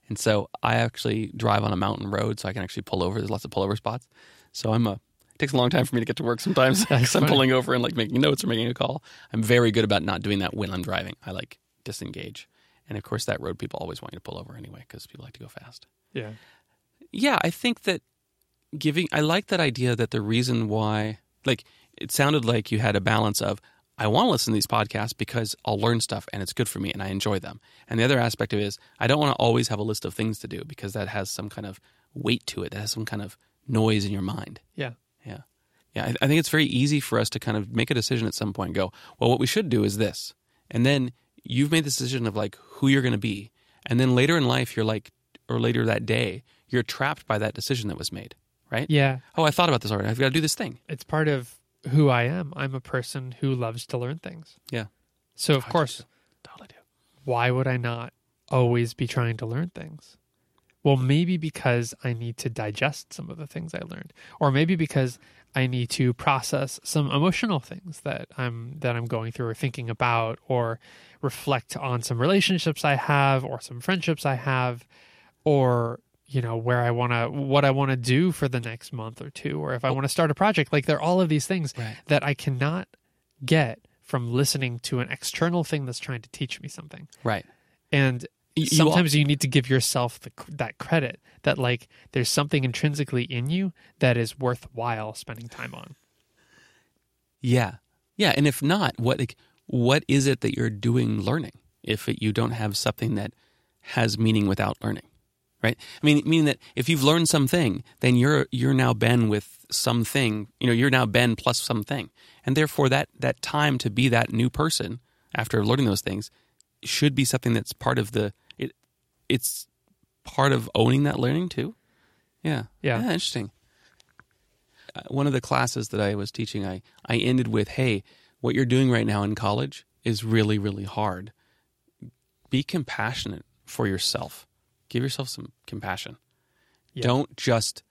And so I actually drive on a mountain road, so I can actually pull over. There's lots of pullover spots. So I'm a. It takes a long time for me to get to work sometimes (laughs) because I'm pulling over and like making notes or making a call. I'm very good about not doing that when I'm driving. I like disengage, and of course that road people always want you to pull over anyway because people like to go fast. Yeah. Yeah, I think that giving. I like that idea that the reason why, like, it sounded like you had a balance of I want to listen to these podcasts because I'll learn stuff and it's good for me and I enjoy them. And the other aspect of it is I don't want to always have a list of things to do because that has some kind of weight to it. That has some kind of noise in your mind. Yeah. Yeah. I, think it's very easy for us to kind of make a decision at some point and go, well, what we should do is this. And then you've made this decision of like who you're going to be. And then later in life, you're like, or later that day, you're trapped by that decision that was made, right? Yeah. Oh, I thought about this already. I've got to do this thing. It's part of who I am. I'm a person who loves to learn things. Yeah. So, of do course. Totally do. why would I not always be trying to learn things? Well, maybe because I need to digest some of the things I learned, or maybe because I need to process some emotional things that I'm that I'm going through or thinking about, or reflect on some relationships I have, or some friendships I have, or you know where I want to what I want to do for the next month or two, or if I want to start a project. Like there are all of these things Right. that I cannot get from listening to an external thing that's trying to teach me something. Right. And You- sometimes you need to give yourself the, that credit that like there's something intrinsically in you that is worthwhile spending time on. Yeah, yeah. And if not, what like, what is it that you're doing learning? If it, you don't have something that has meaning without learning, right? I mean, meaning that if you've learned something, then you're you're now been with something. You know, you're now Ben plus something, and therefore that that time to be that new person after learning those things should be something that's part of the. It, it's part of owning that learning too. Yeah. Yeah. interesting. Uh, One of the classes that I was teaching, I I ended with, "Hey, what you're doing right now in college is really really hard. Be compassionate for yourself. Give yourself some compassion." Yeah. Don't just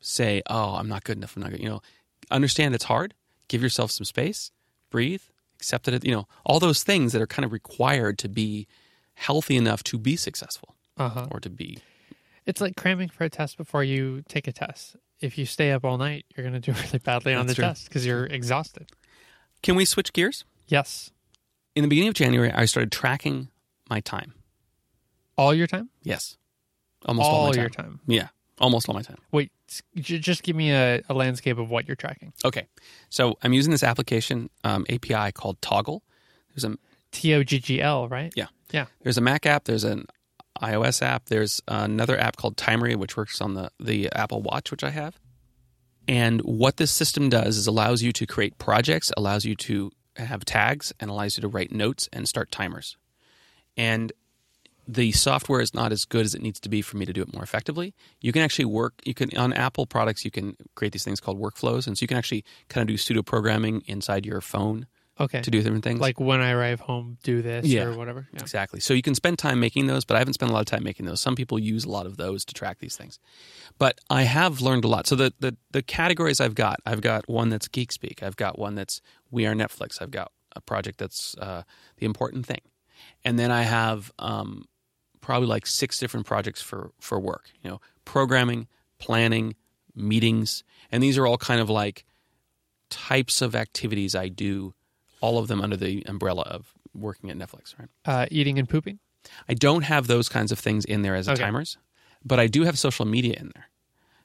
say, "Oh, I'm not good enough. I'm not good." You know, understand it's hard. Give yourself some space. Breathe. Accept it. You know, all those things that are kind of required to be healthy enough to be successful Uh-huh. or to be. It's like cramming for a test before you take a test. If you stay up all night, you're going to do (laughs) really badly on the true. test because you're exhausted. Can we switch gears? Yes. In the beginning of January, I started tracking my time. All your time? Yes, almost all, all my time. your time. Yeah, almost all my time. Wait, just give me a, a landscape of what you're tracking. Okay, so I'm using this application um, API called Toggl. There's a T O G G L, right? Yeah. Yeah. There's a Mac app. There's an iOS app. There's another app called Timery, which works on the, the Apple Watch, which I have. And what this system does is allows you to create projects, allows you to have tags, and allows you to write notes and start timers. And the software is not as good as it needs to be for me to do it more effectively. You can actually work. You can on Apple products. You can create these things called workflows, and so you can actually kind of do pseudo programming inside your phone Okay. to do different things. like when I arrive home, do this Yeah. or whatever. Yeah. Exactly. So you can spend time making those, but I haven't spent a lot of time making those. Some people use a lot of those to track these things. But I have learned a lot. So the the, the categories I've got, I've got one that's Geek Speak. I've got one that's We Are Netflix. I've got a project that's uh, The Important Thing. And then I have um, probably like six different projects for, for work, you know, programming, planning, meetings. And these are all kind of like types of activities I do, all of them under the umbrella of working at Netflix, right? Uh, eating and pooping. I don't have those kinds of things in there as a Okay. timers, but I do have social media in there.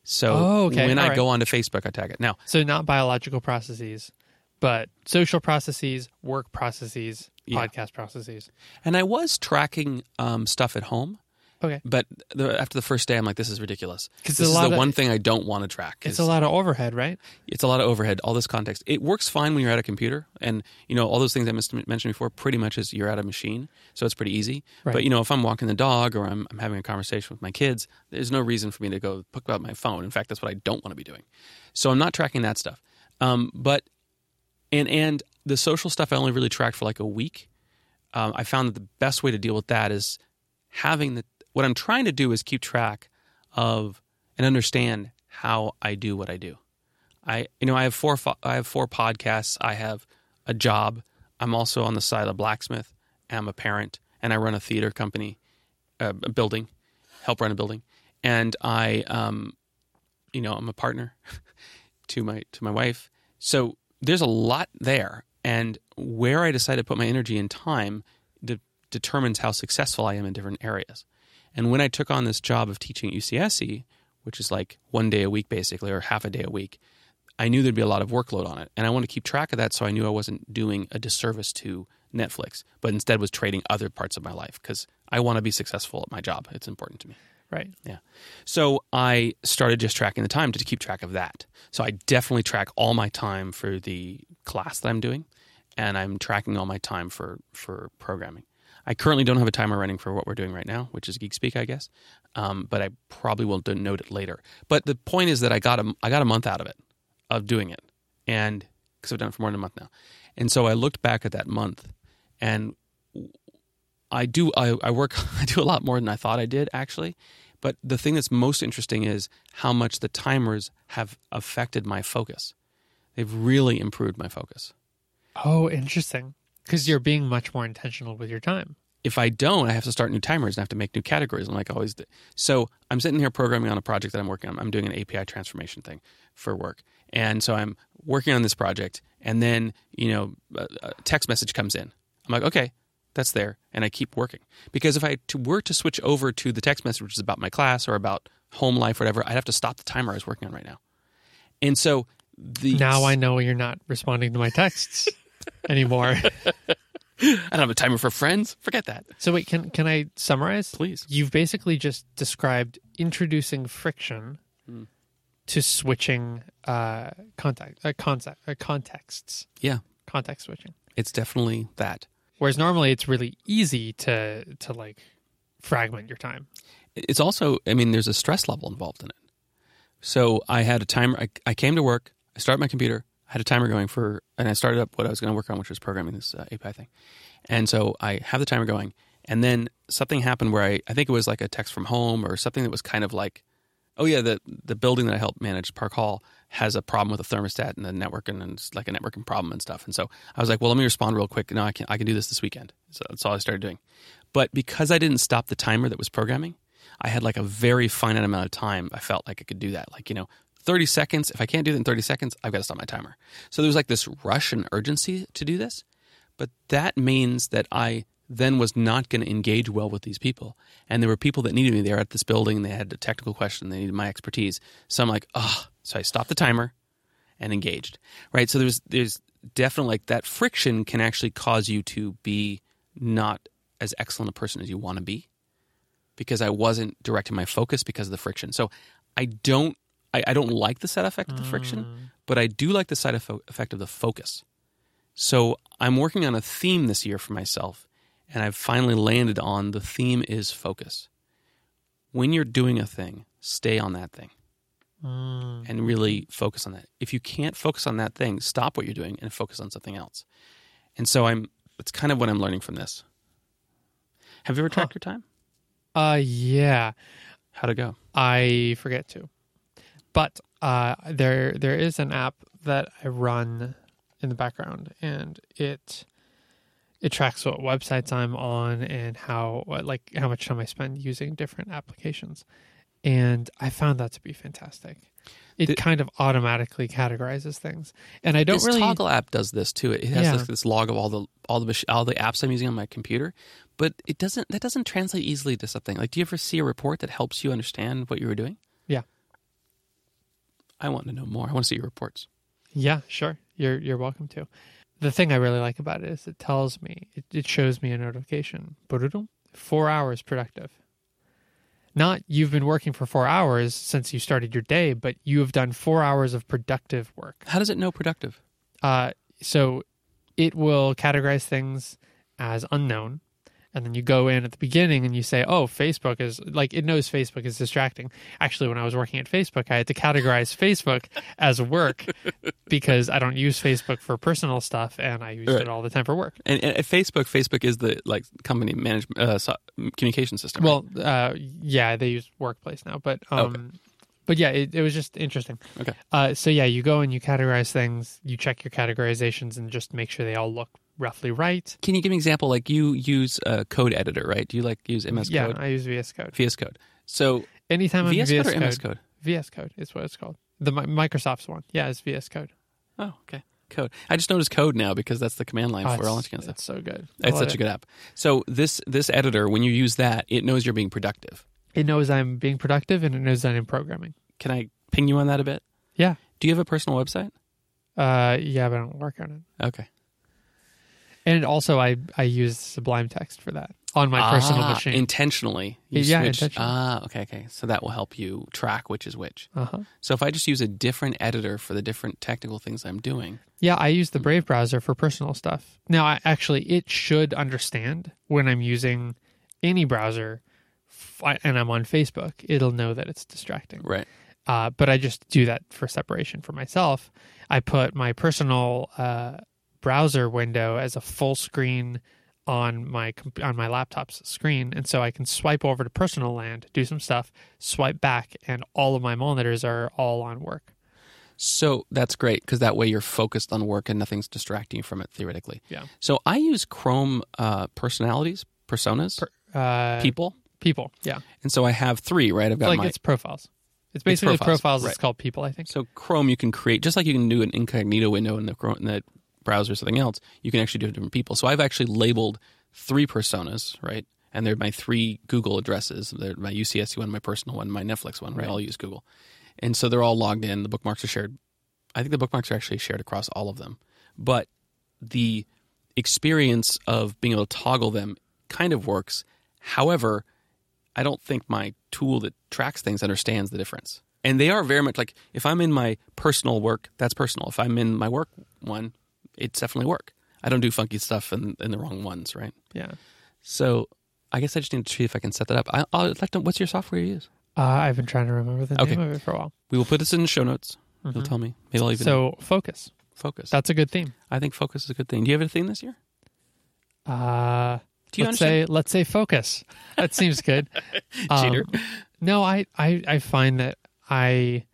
So Oh, okay. when All I right. go onto Facebook, I tag it. Now, So not biological processes, but social processes, work processes, Yeah. podcast processes. and I was tracking um, stuff at home, Okay. but the, after the first day, I'm like, this is ridiculous. Because This is the of- one thing I don't want to track. It's a lot of overhead, right? It's a lot of overhead. All this context. It works fine when you're at a computer, and you know all those things I mentioned before. Pretty much is you're at a machine, so it's pretty easy. Right. But you know, if I'm walking the dog or I'm, I'm having a conversation with my kids, there's no reason for me to go pick up my phone. In fact, that's what I don't want to be doing. So I'm not tracking that stuff. Um, but and and the social stuff I only really tracked for like a week. Um, I found that the best way to deal with that is having the. What I'm trying to do is keep track of and understand how I do what I do. I you know I have four I have four podcasts. I have a job. I'm also on the side a blacksmith. I'm a parent, and I run a theater company, uh, a building, help run a building, and I um, you know I'm a partner (laughs) to my to my wife. So there's a lot there, and where I decide to put my energy and time de- determines how successful I am in different areas. And when I took on this job of teaching at UCSC, which is like one day a week basically, or half a day a week, I knew there'd be a lot of workload on it. And I wanted to keep track of that so I knew I wasn't doing a disservice to Netflix, but instead was trading other parts of my life because I want to be successful at my job. It's important to me. Right. Yeah. So I started just tracking the time to keep track of that. So I definitely track all my time for the class that I'm doing, and I'm tracking all my time for for programming. I currently don't have a timer running for what we're doing right now, which is Geek Speak, I guess. Um, but I probably will note it later. But the point is that I got a I got a month out of it, of doing it, and because I've done it for more than a month now, and so I looked back at that month, and I do I, I work (laughs) I do a lot more than I thought I did actually. But the thing that's most interesting is how much the timers have affected my focus. They've really improved my focus. Oh, interesting. Because you're being much more intentional with your time. If I don't, I have to start new timers and I have to make new categories, and like I always do. So I'm sitting here programming on a project that I'm working on. I'm doing an API transformation thing for work, and so I'm working on this project, and then you know, a, text message comes in. I'm like, okay, that's there, and I keep working because if I were to switch over to the text message, which is about my class or about home life, whatever, I'd have to stop the timer I was working on right now. And so the Now I know you're not responding to my texts (laughs) anymore. (laughs) I don't have a timer for friends. Forget that, so wait, can can I summarize? please. You've basically just described introducing friction to switching uh, contact uh, concept uh, contexts, Yeah, context switching. it's definitely that. Whereas normally it's really easy to to like fragment your time. It's also, I mean, there's a stress level involved in it. So I had a timer. I, I came to work. I start my computer. Had a timer going for, and I started up what I was going to work on, which was programming this uh, API thing. And so I have the timer going, and then something happened where I, I think it was like a text from home or something that was kind of like, oh yeah, the the building that I help manage, Park Hall, has a problem with the thermostat and the network, and it's like a networking problem and stuff. And so I was like, well, let me respond real quick. No, I can I can do this this weekend. So that's all I started doing. But because I didn't stop the timer that was programming, I had like a very finite amount of time. I felt like I could do that. Like you know, thirty seconds. If I can't do it in thirty seconds, I've got to stop my timer. So there was like this rush and urgency to do this. But that means that I then was not going to engage well with these people. And there were people that needed me there at this building. They had a technical question. They needed my expertise. So I'm like, oh. So I stopped the timer and engaged. Right. So there's there's definitely like that friction can actually cause you to be not as excellent a person as you want to be because I wasn't directing my focus because of the friction. So I don't I, I don't like the side effect of the friction, but I do like the side effect of the focus. So I'm working on a theme this year for myself, and I've finally landed on the theme is focus. When you're doing a thing, stay on that thing and really focus on that. If you can't focus on that thing, stop what you're doing and focus on something else. And so I'm it's kind of what I'm learning from this. Have you ever tracked your time? Uh, yeah, How'd it go? I forget to, but uh, there there is an app that I run in the background, and it it tracks what websites I'm on and how what, like how much time I spend using different applications, and I found that to be fantastic. It The- kind of automatically categorizes things, and I don't this really Toggl app does this too. It has Yeah. this, this log of all the all the mach- all the apps I'm using on my computer, but it doesn't that doesn't translate easily to something. Like, do you ever see a report that helps you understand what you were doing? Yeah. I want to know more. I want to see your reports. Yeah, sure. You're you're welcome to. The thing I really like about it is it tells me it, it shows me a notification. Four hours productive. Not you've been working for four hours since you started your day, but you have done four hours of productive work. How does it know productive? Uh, so it will categorize things as unknown. And then you go in at the beginning and you say, oh, Facebook is like, it knows Facebook is distracting. Actually, when I was working at Facebook, I had to categorize (laughs) Facebook as work because I don't use Facebook for personal stuff and I used Right. it all the time for work. And, and at Facebook, Facebook is the like company management uh, so, communication system. right? Well, uh, yeah, they use Workplace now, but um, Okay. but yeah, it, it was just interesting. Okay. Uh, so yeah, you go and you categorize things, you check your categorizations, and just make sure they all look roughly right. can you give me an example? Like you use a code editor, right? Do you like use MS yeah, Code, Yeah, I use VS Code. VS Code? So Anytime I'm VS VS Code or MS Code? VS Code is what it's called. The Microsoft's one, yeah, it's VS Code. Oh, okay. Code. I just noticed code now because that's the command line Oh, for all that kind of stuff. it's so good. I It's such a good app. So this this editor, when you use that, it knows you're being productive. It knows I'm being productive and it knows that I'm programming. Can I ping you on that a bit? Yeah, Do you have a personal website? uh, yeah, but I don't work on it. Okay. And also, I I use Sublime Text for that on my personal Ah, machine. Intentionally. You Yeah, intentionally. Ah, okay, okay. So that will help you track which is which. uh huh. So if I just use a different editor for the different technical things I'm doing, Yeah, I use the Brave browser for personal stuff. Now, I, actually, it should understand when I'm using any browser f- and I'm on Facebook. It'll know that it's distracting. right? Uh, but I just do that for separation for myself. I put my personal uh, browser window as a full screen on my on my laptop's screen, and so I can swipe over to personal land, do some stuff, swipe back, and all of my monitors are all on work. So that's great because that way you're focused on work and nothing's distracting you from it theoretically. Yeah. So I use Chrome uh, personalities, personas, Uh, people, people, yeah, and so I have three. Right, I've got like my it's profiles. It's basically profiles, profiles. right. It's called people. I think. So Chrome, you can create just like you can do an incognito window in the Chrome, in the browser or something else. You can actually do it to different people. So I've actually labeled three personas, right? And they're my three Google addresses. They're my UCSC one, my personal one, my Netflix one. We Right. all use Google, and so they're all logged in. The bookmarks are shared. I think the bookmarks are actually shared across all of them, but the experience of being able to toggle them kind of works. However, I don't think my tool that tracks things understands the difference. And they are very much like if I'm in my personal work, that's personal. If I'm in my work one, it's definitely work. I don't do funky stuff in, in the wrong ones, right? Yeah. So I guess I just need to see if I can set that up. I, I'd like to. What's your software you use? Uh, I've been trying to remember the Okay. name of it for a while. We will put this in the show notes. You'll Mhm. tell me. Maybe I'll even So focus. focus. That's a good theme. I think focus is a good thing. Do you have a theme this year? Uh, Do you let's understand? say let's say focus. That seems good. (laughs) Um, No, I, I I find that I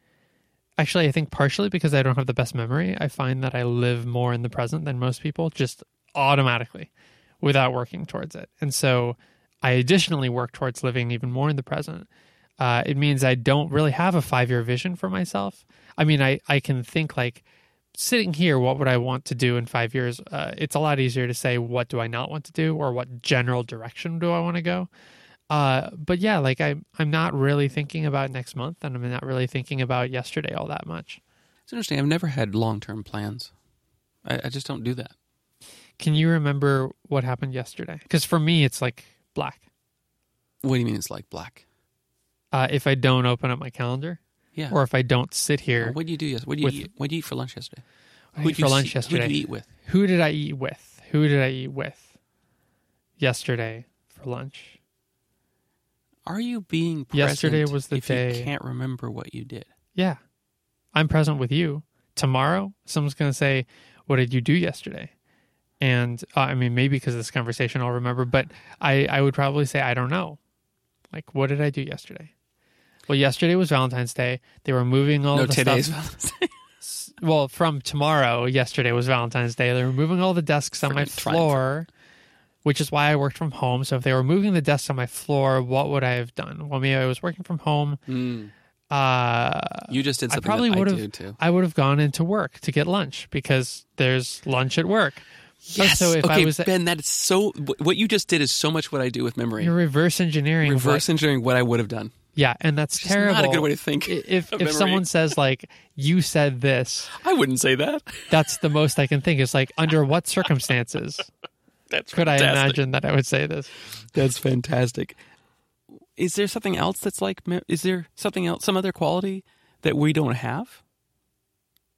actually I think partially because I don't have the best memory, I find that I live more in the present than most people just automatically without working towards it. And so I additionally work towards living even more in the present. Uh, it means I don't really have a five year vision for myself. I mean, I, I can think like sitting here, what would I want to do in five years? Uh, it's a lot easier to say, what do I not want to do or what general direction do I want to go? Uh, but yeah, like I, I'm not really thinking about next month and I'm not really thinking about yesterday all that much. It's interesting. I've never had long term plans. I, I just don't do that. Can you remember what happened yesterday? Because for me, it's like black. What do you mean it's like black? Uh, if I don't open up my calendar Yeah. or if I don't sit here, what did you do yesterday? What did you with- eat? What did you eat for lunch yesterday? I Who'd ate you for lunch see- Who yesterday. did you eat with? Who did I eat with? Who did I eat with yesterday for lunch? Are you being present Yesterday was the if day- you can't remember what you did? Yeah, I'm present with you. Tomorrow, someone's going to say, What did you do yesterday? And uh, I mean, maybe because of this conversation, I'll remember, but I, I would probably say, I don't know. Like, what did I do yesterday? Well, yesterday was Valentine's Day. They were moving all no, the today's stuff. (laughs) Well, from tomorrow, yesterday was Valentine's Day. They were moving all the desks on my floor. triumph. Which is why I worked from home. So if they were moving the desks on my floor, what would I have done? Well, maybe I was working from home. Mm, Uh, you just did something I probably would I have- too. I would have gone into work to get lunch because there's lunch at work. Yes. So if I okay, was- Ben, that is so. What you just did is so much what I do with memory. You're reverse engineering. what- Reverse engineering what I would have done. yeah, and that's Which terrible. not a good way to think. If (laughs) if memory. someone says like you said this, I wouldn't say that. that's the most I can think. Is like under what circumstances (laughs) That's could I imagine that I would say this? That's fantastic. Is there something else that's like? Is there something else, some other quality that we don't have?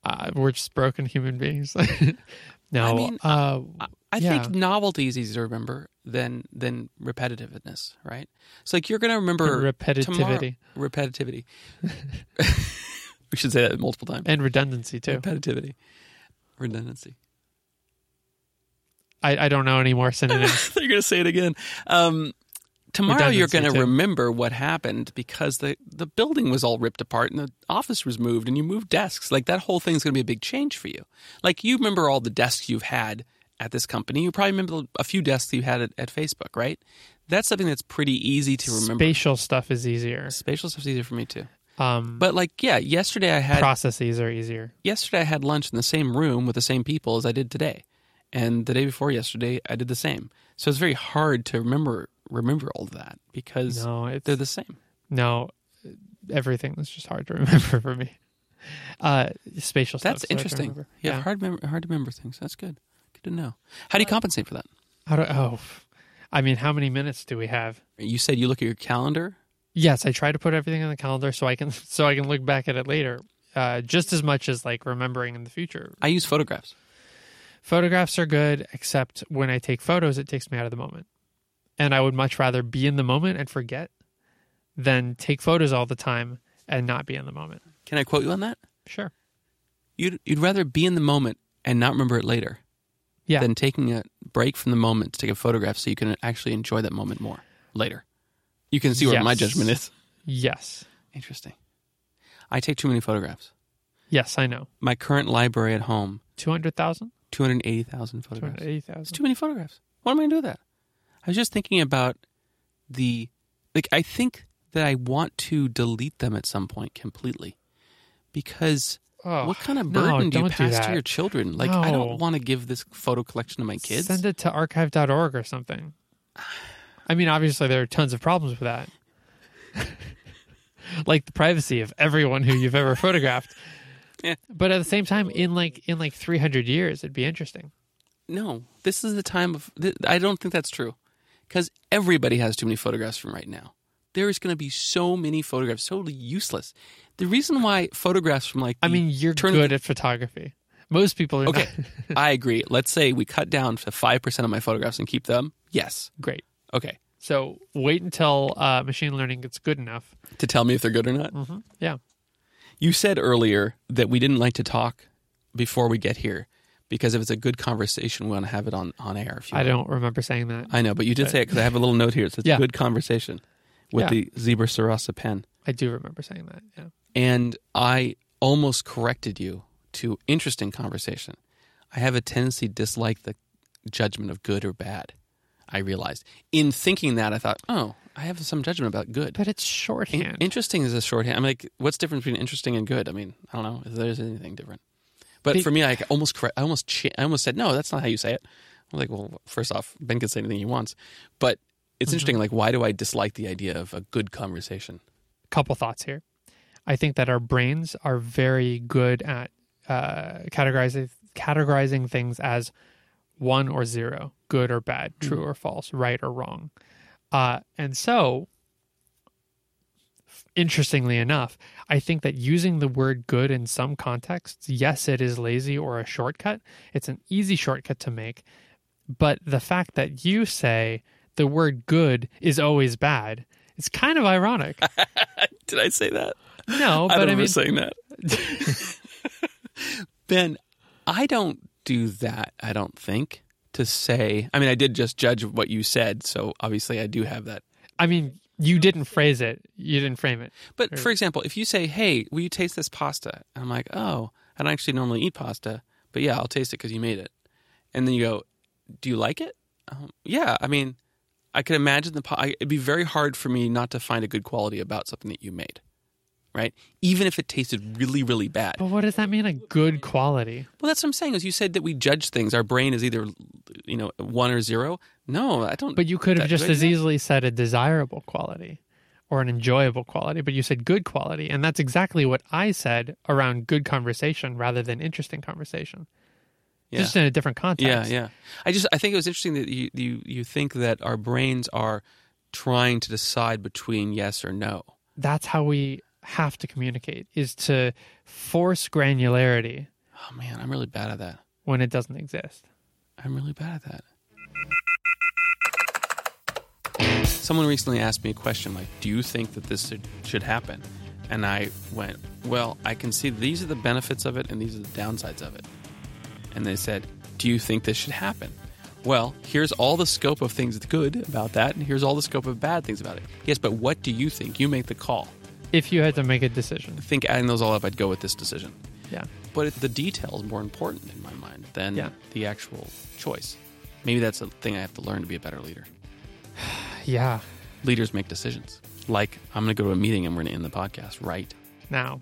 Uh, we're just broken human beings. (laughs) no, I mean, uh, I, I Yeah. think novelty is easier to remember than than repetitiveness, right? It's like you're going to remember tomorrow- repetitivity repetitivity. (laughs) (laughs) we should say that multiple times. and redundancy too. Repetitivity, redundancy. I, I don't know any more synonyms. (laughs) You're going to say it again. Um, tomorrow you're going to remember what happened because the the building was all ripped apart and the office was moved and you moved desks. Like that whole thing's going to be a big change for you. Like you remember all the desks you've had at this company. You probably remember a few desks you had at, at Facebook, right? That's something that's pretty easy to remember. Spatial stuff is easier. Spatial stuff's easier for me too. Um, But like, yeah, yesterday I had processes are easier. yesterday I had lunch in the same room with the same people as I did today, and the day before yesterday I did the same. So it's very hard to remember remember all of that because No, they're the same. no. Everything is just hard to (laughs) remember for me. Uh, spatial stuff. That's to interesting. remember. Yeah, hard mem- hard to remember things. That's good. Good to know. How do you compensate for that? How do? Oh, I mean, how many minutes do we have? You said you look at your calendar. Yes, I try to put everything on the calendar so I can (laughs) so I can look back at it later. Uh, just as much as like remembering in the future. I use photographs. Photographs are good, except when I take photos, it takes me out of the moment. And I would much rather be in the moment and forget than take photos all the time and not be in the moment. Can I quote you on that? Sure. You'd you'd rather be in the moment and not remember it later Yeah. than taking a break from the moment to take a photograph so you can actually enjoy that moment more later. You can see where my judgment is. yes. Interesting. I take too many photographs. Yes, I know. My current library at home, 200,000? 280,000 photographs. 280,000. It's too many photographs. What am I going to do with that? I was just thinking about the like I think that I want to delete them at some point completely. Because Oh, what kind of no, burden do you don't do pass to your children? Like I don't want to give this photo collection to my kids. Send it to archive.org or something. I mean, obviously, there are tons of problems with that. (laughs) like the privacy of everyone who you've ever photographed. Yeah. But at the same time, in like in like 300 years, it'd be interesting. No, this is the time of. Th- I don't think that's true, because everybody has too many photographs from right now. there is going to be so many photographs, totally useless. The reason why photographs from like I mean, you're good at photography. Most people are Okay. (laughs) I agree. Let's say we cut down to five percent of my photographs and keep them. Yes. Great. Okay. So wait until uh, machine learning gets good enough. To tell me if they're good or not. hmm Yeah. You said earlier that we didn't like to talk before we get here because if it's a good conversation, we want to have it on, on air. If you I will. don't remember saying that. I know, but you did say it because I have a little note here. It says Yeah. good conversation with Yeah. the Zebra Sarasa pen. I do remember saying that. Yeah. And I almost corrected you to interesting conversation. I have a tendency to dislike the judgment of good or bad. I realized. In thinking that, I thought, oh, I have some judgment about good. But it's In- shorthand. interesting is a shorthand. I'm like, what's the difference between interesting and good? I mean, I don't know if there's anything different. But The- for me, I almost correct. I almost, cha- I almost said, no, that's not how you say it. I'm like, well, first off, Ben can say anything he wants, but it's interesting. Like, why do I dislike the idea of a good conversation? couple thoughts here. I think that our brains are very good at uh, categorizing categorizing things as one or zero, good or bad, true or false, right or wrong. Uh, and so, interestingly enough, I think that using the word good in some contexts, yes, it is lazy or a shortcut. It's an easy shortcut to make. But the fact that you say the word good is always bad, it's kind of ironic. (laughs) Did I say that? No, I but I, remember mean, saying that. (laughs) (laughs) ben, I don't do that. I don't think to say. I mean, I did just judge what you said, so obviously I do have that. I mean, you didn't phrase it. You didn't frame it. But for example, if you say, "Hey, will you taste this pasta?" and I'm like, "Oh, I don't actually normally eat pasta, but yeah, I'll taste it because you made it," and then you go, "Do you like it?" Um, yeah, I mean, I could imagine the. I, it'd be very hard for me not to find a good quality about something that you made, right? Even if it tasted really, really bad. But what does that mean? A good quality? Well, that's what I'm saying. Is you said that we judge things. Our brain is either, you know, one or zero. No, I don't. But you could have just as that? easily said a desirable quality or an enjoyable quality, but you said good quality. And that's exactly what I said around good conversation rather than interesting conversation. Yeah. Just in a different context. Yeah, yeah. I just I think it was interesting that you you you think that our brains are trying to decide between yes or no. That's how we have to communicate is to force granularity Oh man, I'm really bad at that. when it doesn't exist. I'm really bad at that. Someone recently asked me a question like, "Do you think that this should, happen?" And I went, "Well, I can see these are the benefits of it and these are the downsides of it." And they said, "Do you think this should happen?" Well, here's all the scope of things that's good about that, and here's all the scope of bad things about it. Yes, but what do you think? You make the call. If you had to make a decision. I think adding those all up, I'd go with this decision. Yeah. But it, the detail is more important in my mind than Yeah. the actual choice. Maybe that's a thing I have to learn to be a better leader. (sighs) Yeah. Leaders make decisions. Like, I'm going to go to a meeting and we're going to end the podcast, right? Now,